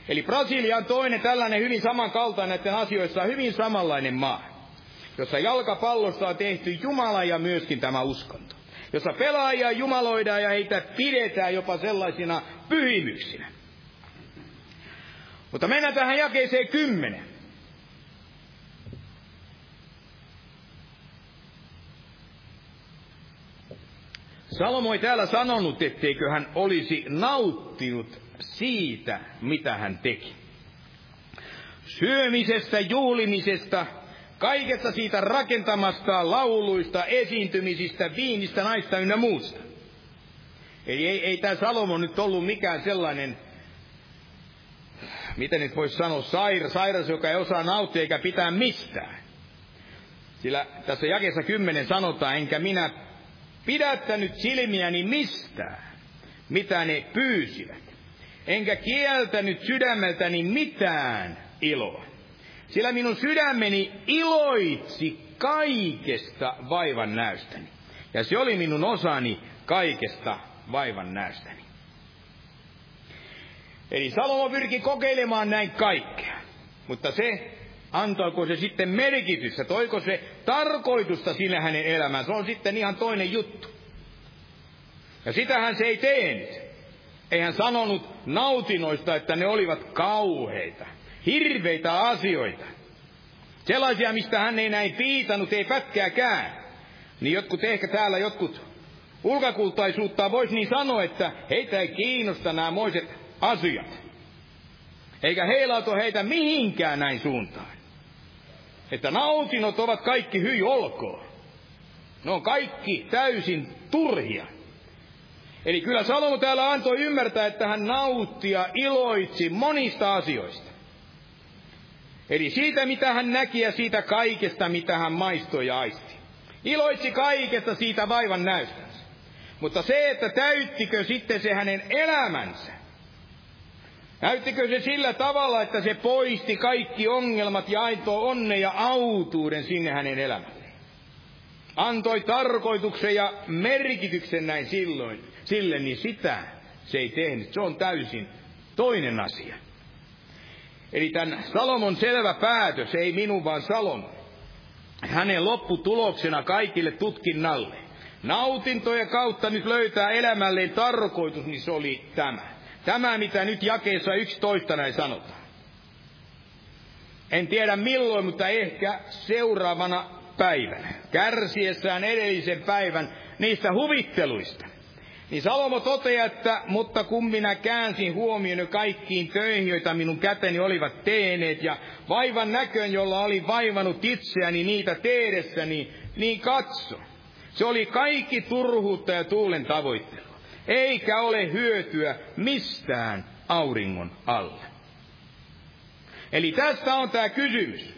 S2: Eli Brasilia on toinen tällainen hyvin samankaltainen näiden asioissa hyvin samanlainen maa, jossa jalkapallossa on tehty Jumala ja myöskin tämä uskonto. Jossa pelaajia jumaloidaan ja heitä pidetään jopa sellaisina pyhimyksinä. Mutta mennään tähän jakeeseen kymmenen. Salomo ei täällä sanonut, etteikö hän olisi nauttinut siitä, mitä hän teki. Syömisestä, juhlimisesta, kaikesta siitä rakentamasta lauluista, esiintymisistä, viinistä, naista ynnä muusta. Eli ei, ei tämä Salomo nyt ollut mikään sellainen, miten nyt voisi sanoa, sairas, sairas, joka ei osaa nauttia eikä pitää mistään. Sillä tässä jakessa kymmenen sanotaan, enkä minä pidättänyt silmiäni mistään, mitä ne pyysivät. Enkä kieltänyt sydämeltäni mitään iloa. Sillä minun sydämeni iloitsi kaikesta vaivan näystäni. Ja se oli minun osani kaikesta vaivan näystäni. Eli Salomo pyrki kokeilemaan näin kaikkea. Mutta se antoiko se sitten merkitystä, toiko se tarkoitusta sille hänen elämään, se on sitten ihan toinen juttu. Ja sitähän se ei tehnyt. Ei hän sanonut nautinoista, että ne olivat kauheita, hirveitä asioita. Sellaisia, mistä hän ei näin piitanut, ei pätkääkään. Niin jotkut ehkä täällä jotkut ulkakultaisuutta voisi niin sanoa, että heitä ei kiinnosta nämä moiset asiat. Eikä heilauto heitä mihinkään näin suuntaan että nautinot ovat kaikki hyi olkoon. Ne on kaikki täysin turhia. Eli kyllä Salomo täällä antoi ymmärtää, että hän nautti ja iloitsi monista asioista. Eli siitä, mitä hän näki ja siitä kaikesta, mitä hän maistoi ja aisti. Iloitsi kaikesta siitä vaivan näystänsä. Mutta se, että täyttikö sitten se hänen elämänsä, Näyttikö se sillä tavalla, että se poisti kaikki ongelmat ja aitoi onne ja autuuden sinne hänen elämälleen? Antoi tarkoituksen ja merkityksen näin silloin, sille, niin sitä se ei tehnyt. Se on täysin toinen asia. Eli tämän Salomon selvä päätös, ei minun vaan Salomon. Hänen lopputuloksena kaikille tutkinnalle. Nautintojen kautta nyt löytää elämälleen tarkoitus, niin se oli tämä. Tämä, mitä nyt jakeessa 11 näin sanotaan. En tiedä milloin, mutta ehkä seuraavana päivänä, kärsiessään edellisen päivän niistä huvitteluista. Niin Salomo toteaa, että mutta kun minä käänsin huomioon kaikkiin töihin, joita minun käteni olivat teeneet, ja vaivan näköön, jolla oli vaivannut itseäni niitä teedessäni, niin katso. Se oli kaikki turhuutta ja tuulen tavoittelu eikä ole hyötyä mistään auringon alla. Eli tästä on tämä kysymys.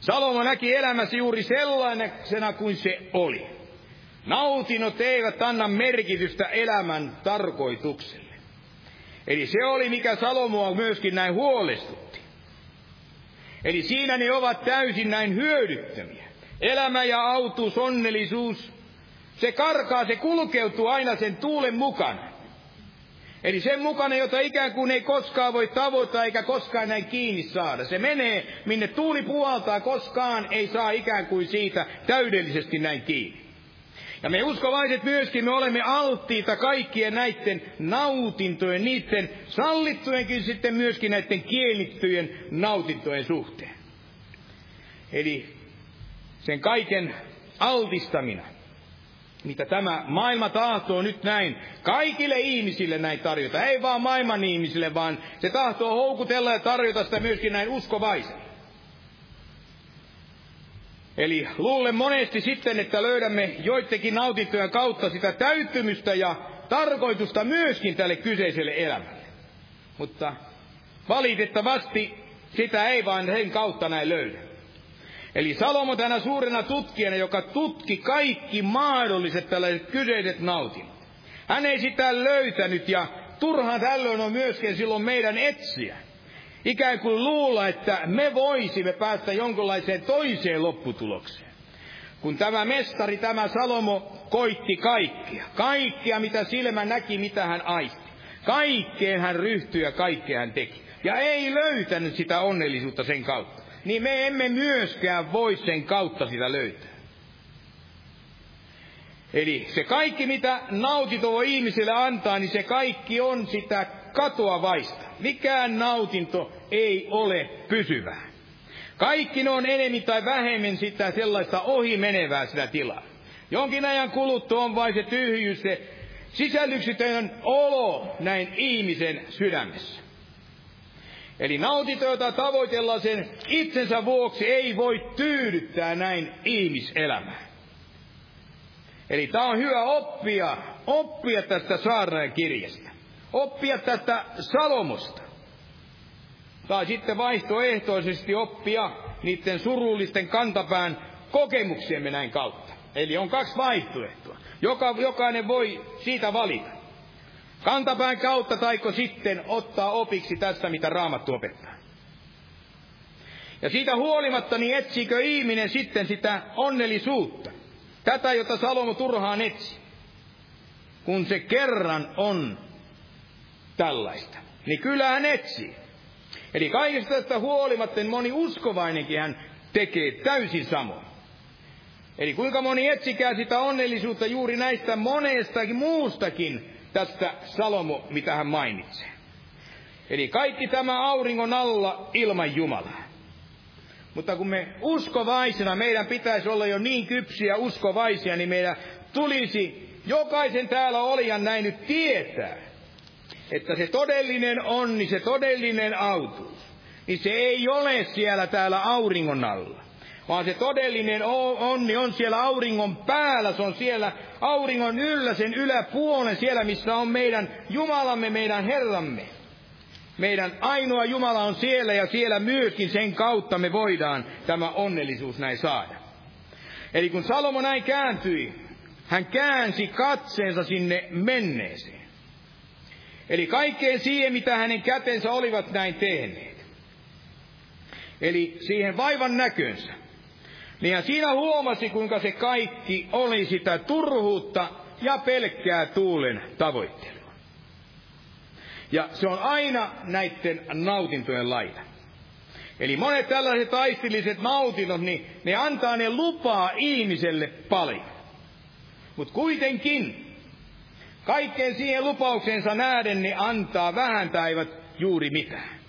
S2: Salomo näki elämässä juuri sellaisena kuin se oli. Nautinot eivät anna merkitystä elämän tarkoitukselle. Eli se oli, mikä Salomoa myöskin näin huolestutti. Eli siinä ne ovat täysin näin hyödyttömiä. Elämä ja autuus, onnellisuus, se karkaa, se kulkeutuu aina sen tuulen mukana. Eli sen mukana, jota ikään kuin ei koskaan voi tavoittaa eikä koskaan näin kiinni saada. Se menee, minne tuuli puhaltaa, koskaan ei saa ikään kuin siitä täydellisesti näin kiinni. Ja me uskovaiset myöskin, me olemme alttiita kaikkien näiden nautintojen, niiden sallittujenkin sitten myöskin näiden kielittyjen nautintojen suhteen. Eli sen kaiken altistamina mitä tämä maailma tahtoo nyt näin kaikille ihmisille näin tarjota. Ei vaan maailman ihmisille, vaan se tahtoo houkutella ja tarjota sitä myöskin näin uskovaisille. Eli luulen monesti sitten, että löydämme joidenkin nautintojen kautta sitä täyttymystä ja tarkoitusta myöskin tälle kyseiselle elämälle. Mutta valitettavasti sitä ei vain sen kautta näin löydä. Eli Salomo tänä suurena tutkijana, joka tutki kaikki mahdolliset tällaiset kyseiset nautinnot. Hän ei sitä löytänyt ja turhaan tällöin on myöskin silloin meidän etsiä. Ikään kuin luulla, että me voisimme päästä jonkinlaiseen toiseen lopputulokseen. Kun tämä mestari, tämä Salomo, koitti kaikkia. Kaikkia, mitä silmä näki, mitä hän aisti. Kaikkeen hän ryhtyi ja kaikkea hän teki. Ja ei löytänyt sitä onnellisuutta sen kautta. Niin me emme myöskään voi sen kautta sitä löytää. Eli se kaikki, mitä nautinto voi ihmiselle antaa, niin se kaikki on sitä katoavaista. Mikään nautinto ei ole pysyvää. Kaikki ne on enemmän tai vähemmän sitä sellaista ohi menevää sitä tilaa. Jonkin ajan kuluttua on vain se tyhjyys, se sisällyksitön olo näin ihmisen sydämessä. Eli nautinto, jota tavoitellaan sen itsensä vuoksi, ei voi tyydyttää näin ihmiselämää. Eli tämä on hyvä oppia, oppia tästä saarnaajan kirjasta. Oppia tästä Salomosta. Tai sitten vaihtoehtoisesti oppia niiden surullisten kantapään kokemuksiemme näin kautta. Eli on kaksi vaihtoehtoa. Joka, jokainen voi siitä valita. Kantapään kautta taiko sitten ottaa opiksi tästä, mitä Raamattu opettaa. Ja siitä huolimatta, niin etsikö ihminen sitten sitä onnellisuutta? Tätä, jota Salomo turhaan etsi. Kun se kerran on tällaista, niin kyllä hän etsii. Eli kaikesta tästä huolimatta niin moni uskovainenkin hän tekee täysin samoin. Eli kuinka moni etsikää sitä onnellisuutta juuri näistä monestakin muustakin tästä Salomo, mitä hän mainitsee. Eli kaikki tämä auringon alla ilman Jumalaa. Mutta kun me uskovaisena, meidän pitäisi olla jo niin kypsiä uskovaisia, niin meidän tulisi jokaisen täällä olijan näin nyt tietää, että se todellinen onni, se todellinen autuus, niin se ei ole siellä täällä auringon alla. Vaan se todellinen onni on siellä auringon päällä, se on siellä auringon yllä, sen yläpuolen, siellä missä on meidän Jumalamme, meidän Herramme. Meidän ainoa Jumala on siellä ja siellä myöskin sen kautta me voidaan tämä onnellisuus näin saada. Eli kun Salomo näin kääntyi, hän käänsi katseensa sinne menneeseen. Eli kaikkeen siihen, mitä hänen kätensä olivat näin tehneet. Eli siihen vaivan näkönsä. Niin siinä huomasi, kuinka se kaikki oli sitä turhuutta ja pelkkää tuulen tavoittelua. Ja se on aina näiden nautintojen laita. Eli monet tällaiset taistilliset nautinnot, niin ne antaa ne lupaa ihmiselle paljon. Mutta kuitenkin, kaikkeen siihen lupauksensa nähden, ne antaa vähän tai eivät juuri mitään.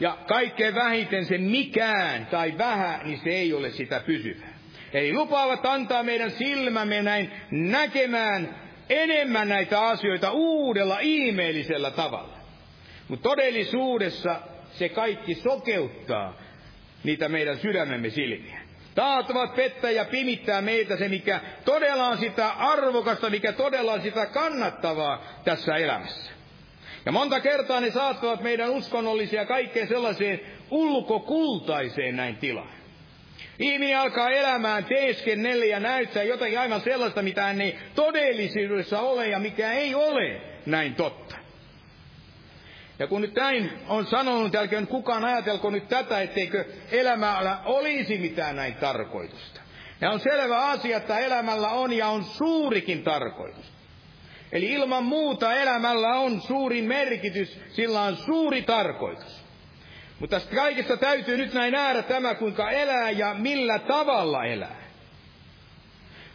S2: Ja kaikkein vähiten se mikään tai vähän, niin se ei ole sitä pysyvää. Eli lupaavat antaa meidän silmämme näin näkemään enemmän näitä asioita uudella ihmeellisellä tavalla. Mutta todellisuudessa se kaikki sokeuttaa niitä meidän sydämemme silmiä. Taatuvat pettää ja pimittää meiltä se, mikä todella on sitä arvokasta, mikä todella on sitä kannattavaa tässä elämässä. Ja monta kertaa ne saattavat meidän uskonnollisia kaikkeen sellaiseen ulkokultaiseen näin tilaan. Ihminen alkaa elämään teeskennellä ja näyttää jotakin aivan sellaista, mitä hän ei todellisuudessa ole ja mikä ei ole näin totta. Ja kun nyt näin on sanonut, älkää nyt kukaan ajatelko nyt tätä, etteikö elämällä olisi mitään näin tarkoitusta. Ja on selvä asia, että elämällä on ja on suurikin tarkoitus. Eli ilman muuta elämällä on suuri merkitys, sillä on suuri tarkoitus. Mutta tästä kaikesta täytyy nyt näin nähdä tämä, kuinka elää ja millä tavalla elää.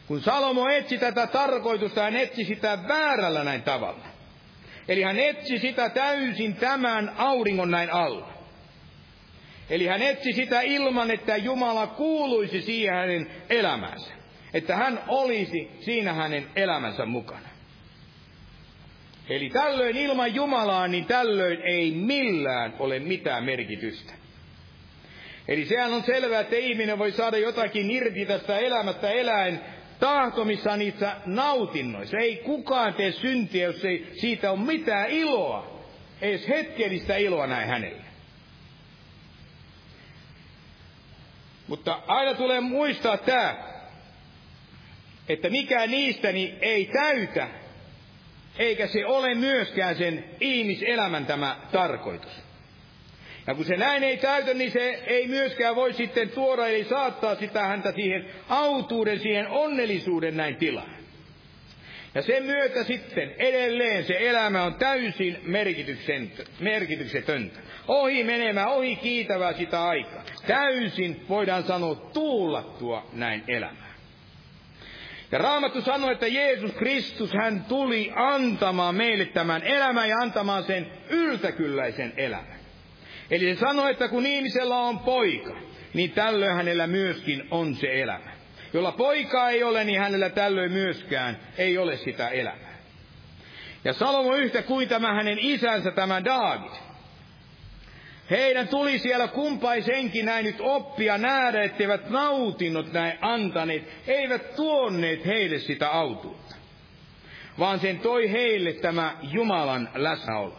S2: Kun Salomo etsi tätä tarkoitusta, hän etsi sitä väärällä näin tavalla. Eli hän etsi sitä täysin tämän auringon näin alla. Eli hän etsi sitä ilman, että Jumala kuuluisi siihen hänen elämänsä. Että hän olisi siinä hänen elämänsä mukana. Eli tällöin ilman Jumalaa, niin tällöin ei millään ole mitään merkitystä. Eli sehän on selvää, että ihminen voi saada jotakin irti tästä elämästä eläen tahtomissaan niissä nautinnoissa. Ei kukaan tee syntiä, jos ei siitä ole mitään iloa. Ei edes hetkellistä iloa näin hänelle. Mutta aina tulee muistaa tämä, että mikään niistäni ei täytä, eikä se ole myöskään sen ihmiselämän tämä tarkoitus. Ja kun se näin ei täytä, niin se ei myöskään voi sitten tuoda, eli saattaa sitä häntä siihen autuuden, siihen onnellisuuden näin tilaan. Ja sen myötä sitten edelleen se elämä on täysin merkityksetöntä. Ohi menemään, ohi kiitävää sitä aikaa. Täysin voidaan sanoa tuulattua näin elämää. Ja Raamattu sanoi, että Jeesus Kristus, hän tuli antamaan meille tämän elämän ja antamaan sen yltäkylläisen elämän. Eli se sanoi, että kun ihmisellä on poika, niin tällöin hänellä myöskin on se elämä. Jolla poikaa ei ole, niin hänellä tällöin myöskään ei ole sitä elämää. Ja Salomo yhtä kuin tämä hänen isänsä, tämä David. Heidän tuli siellä kumpaisenkin näin nyt oppia nähdä, etteivät nautinnot näin antaneet, eivät tuonneet heille sitä autuutta. Vaan sen toi heille tämä Jumalan läsnäolo.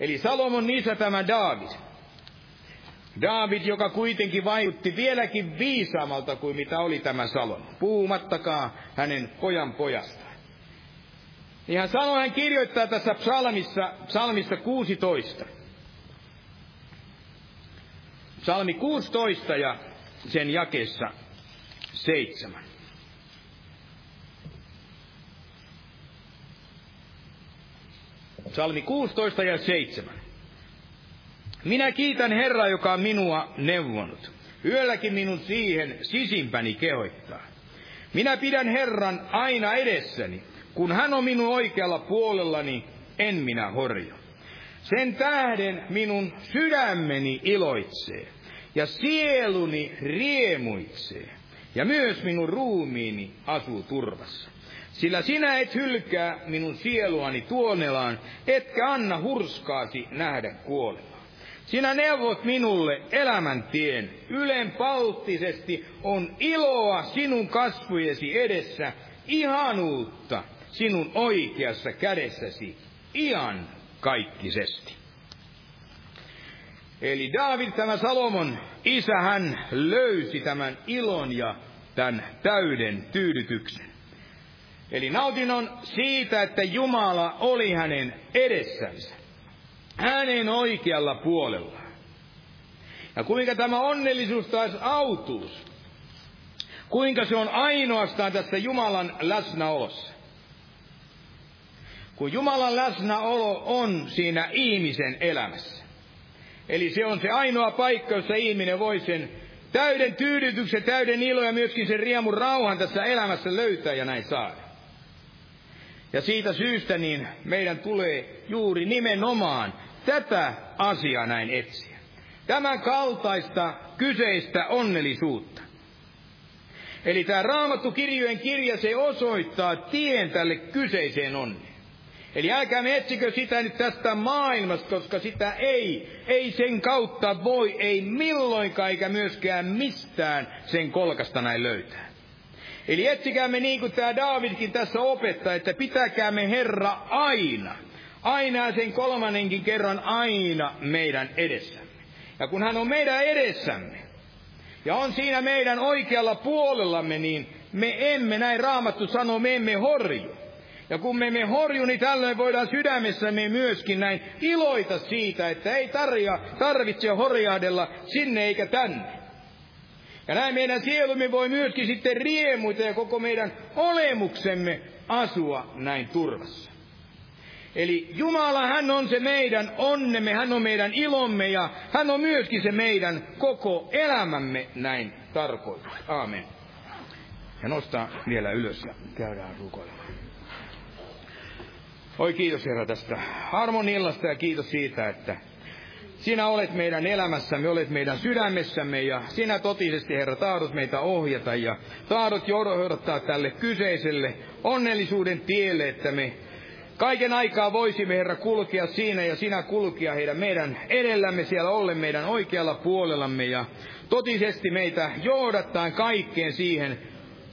S2: Eli Salomon isä tämä David. David, joka kuitenkin vaikutti vieläkin viisaamalta kuin mitä oli tämä Salon, puhumattakaan hänen pojan pojasta. Niin hän sanoi, hän kirjoittaa tässä psalmissa, psalmissa 16. Psalmi 16 ja sen jakessa 7. Psalmi 16 ja 7. Minä kiitän Herraa, joka on minua neuvonut. Yölläkin minun siihen sisimpäni kehoittaa. Minä pidän Herran aina edessäni. Kun hän on minun oikealla puolellani, en minä horjo. Sen tähden minun sydämeni iloitsee ja sieluni riemuitsee. Ja myös minun ruumiini asuu turvassa. Sillä sinä et hylkää minun sieluani tuonelaan, etkä anna hurskaasi nähdä kuolemaa. Sinä neuvot minulle elämäntien. Ylenpalttisesti on iloa sinun kasvujesi edessä, ihanuutta sinun oikeassa kädessäsi, ian kaikkisesti. Eli David, tämä Salomon isä, hän löysi tämän ilon ja tämän täyden tyydytyksen. Eli nautinnon siitä, että Jumala oli hänen edessänsä hänen oikealla puolella. Ja kuinka tämä onnellisuus taas autuus, kuinka se on ainoastaan tässä Jumalan läsnäolossa. Kun Jumalan läsnäolo on siinä ihmisen elämässä. Eli se on se ainoa paikka, jossa ihminen voi sen täyden tyydytyksen, täyden ilo ja myöskin sen riemun rauhan tässä elämässä löytää ja näin saada. Ja siitä syystä niin meidän tulee juuri nimenomaan tätä asiaa näin etsiä. Tämän kaltaista kyseistä onnellisuutta. Eli tämä raamattu kirjojen kirja, se osoittaa tien tälle kyseiseen onneen. Eli älkää etsikö sitä nyt tästä maailmasta, koska sitä ei, ei sen kautta voi, ei milloinkaan eikä myöskään mistään sen kolkasta näin löytää. Eli etsikäämme niin kuin tämä Davidkin tässä opettaa, että pitäkäämme Herra aina aina sen kolmannenkin kerran aina meidän edessämme. Ja kun hän on meidän edessämme, ja on siinä meidän oikealla puolellamme, niin me emme, näin raamattu sanoo, me emme horju. Ja kun me emme horju, niin tällöin voidaan sydämessämme myöskin näin iloita siitä, että ei tarja, tarvitse horjaadella sinne eikä tänne. Ja näin meidän sielumme voi myöskin sitten riemuita ja koko meidän olemuksemme asua näin turvassa. Eli Jumala, hän on se meidän onnemme, hän on meidän ilomme ja hän on myöskin se meidän koko elämämme näin tarkoitus. Aamen. Ja nostaa vielä ylös ja käydään rukoilemaan. Oi kiitos Herra tästä harmonillasta ja kiitos siitä, että sinä olet meidän elämässämme, olet meidän sydämessämme ja sinä totisesti, Herra, tahdot meitä ohjata ja tahdot johdattaa tälle kyseiselle onnellisuuden tielle, että me Kaiken aikaa voisimme, Herra, kulkea siinä ja sinä kulkia heidän meidän edellämme siellä ollen meidän oikealla puolellamme. Ja totisesti meitä johdattaen kaikkeen siihen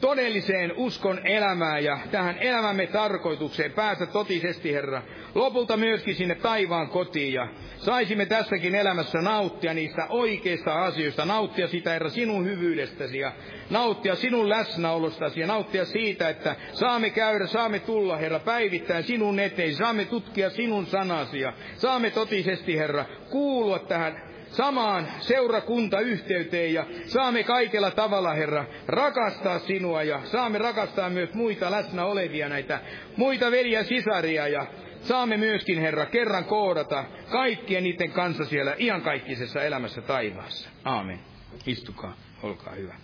S2: todelliseen uskon elämään ja tähän elämämme tarkoitukseen päästä totisesti, Herra, lopulta myöskin sinne taivaan kotiin ja saisimme tässäkin elämässä nauttia niistä oikeista asioista, nauttia sitä, Herra, sinun hyvyydestäsi ja nauttia sinun läsnäolostasi ja nauttia siitä, että saamme käydä, saamme tulla, Herra, päivittäin sinun eteen, saamme tutkia sinun sanasi ja saamme totisesti, Herra, kuulua tähän samaan seurakuntayhteyteen ja saamme kaikella tavalla, Herra, rakastaa sinua ja saamme rakastaa myös muita läsnä olevia näitä muita veliä sisaria ja saamme myöskin, Herra, kerran koodata kaikkien niiden kanssa siellä iankaikkisessa elämässä taivaassa. Aamen. Istukaa, olkaa hyvä.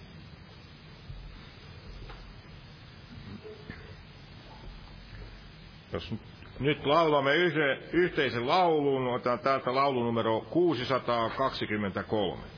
S1: Jos nyt laulamme yhteisen laulun, otetaan täältä laulu numero 623.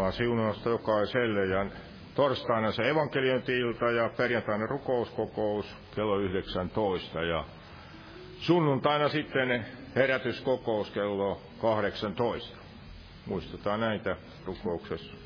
S1: Niin, Jumala siunausta jokaiselle. Ja torstaina se evankeliointi-ilta ja perjantaina rukouskokous kello 19. Ja sunnuntaina sitten herätyskokous kello 18. Muistetaan näitä rukouksessa.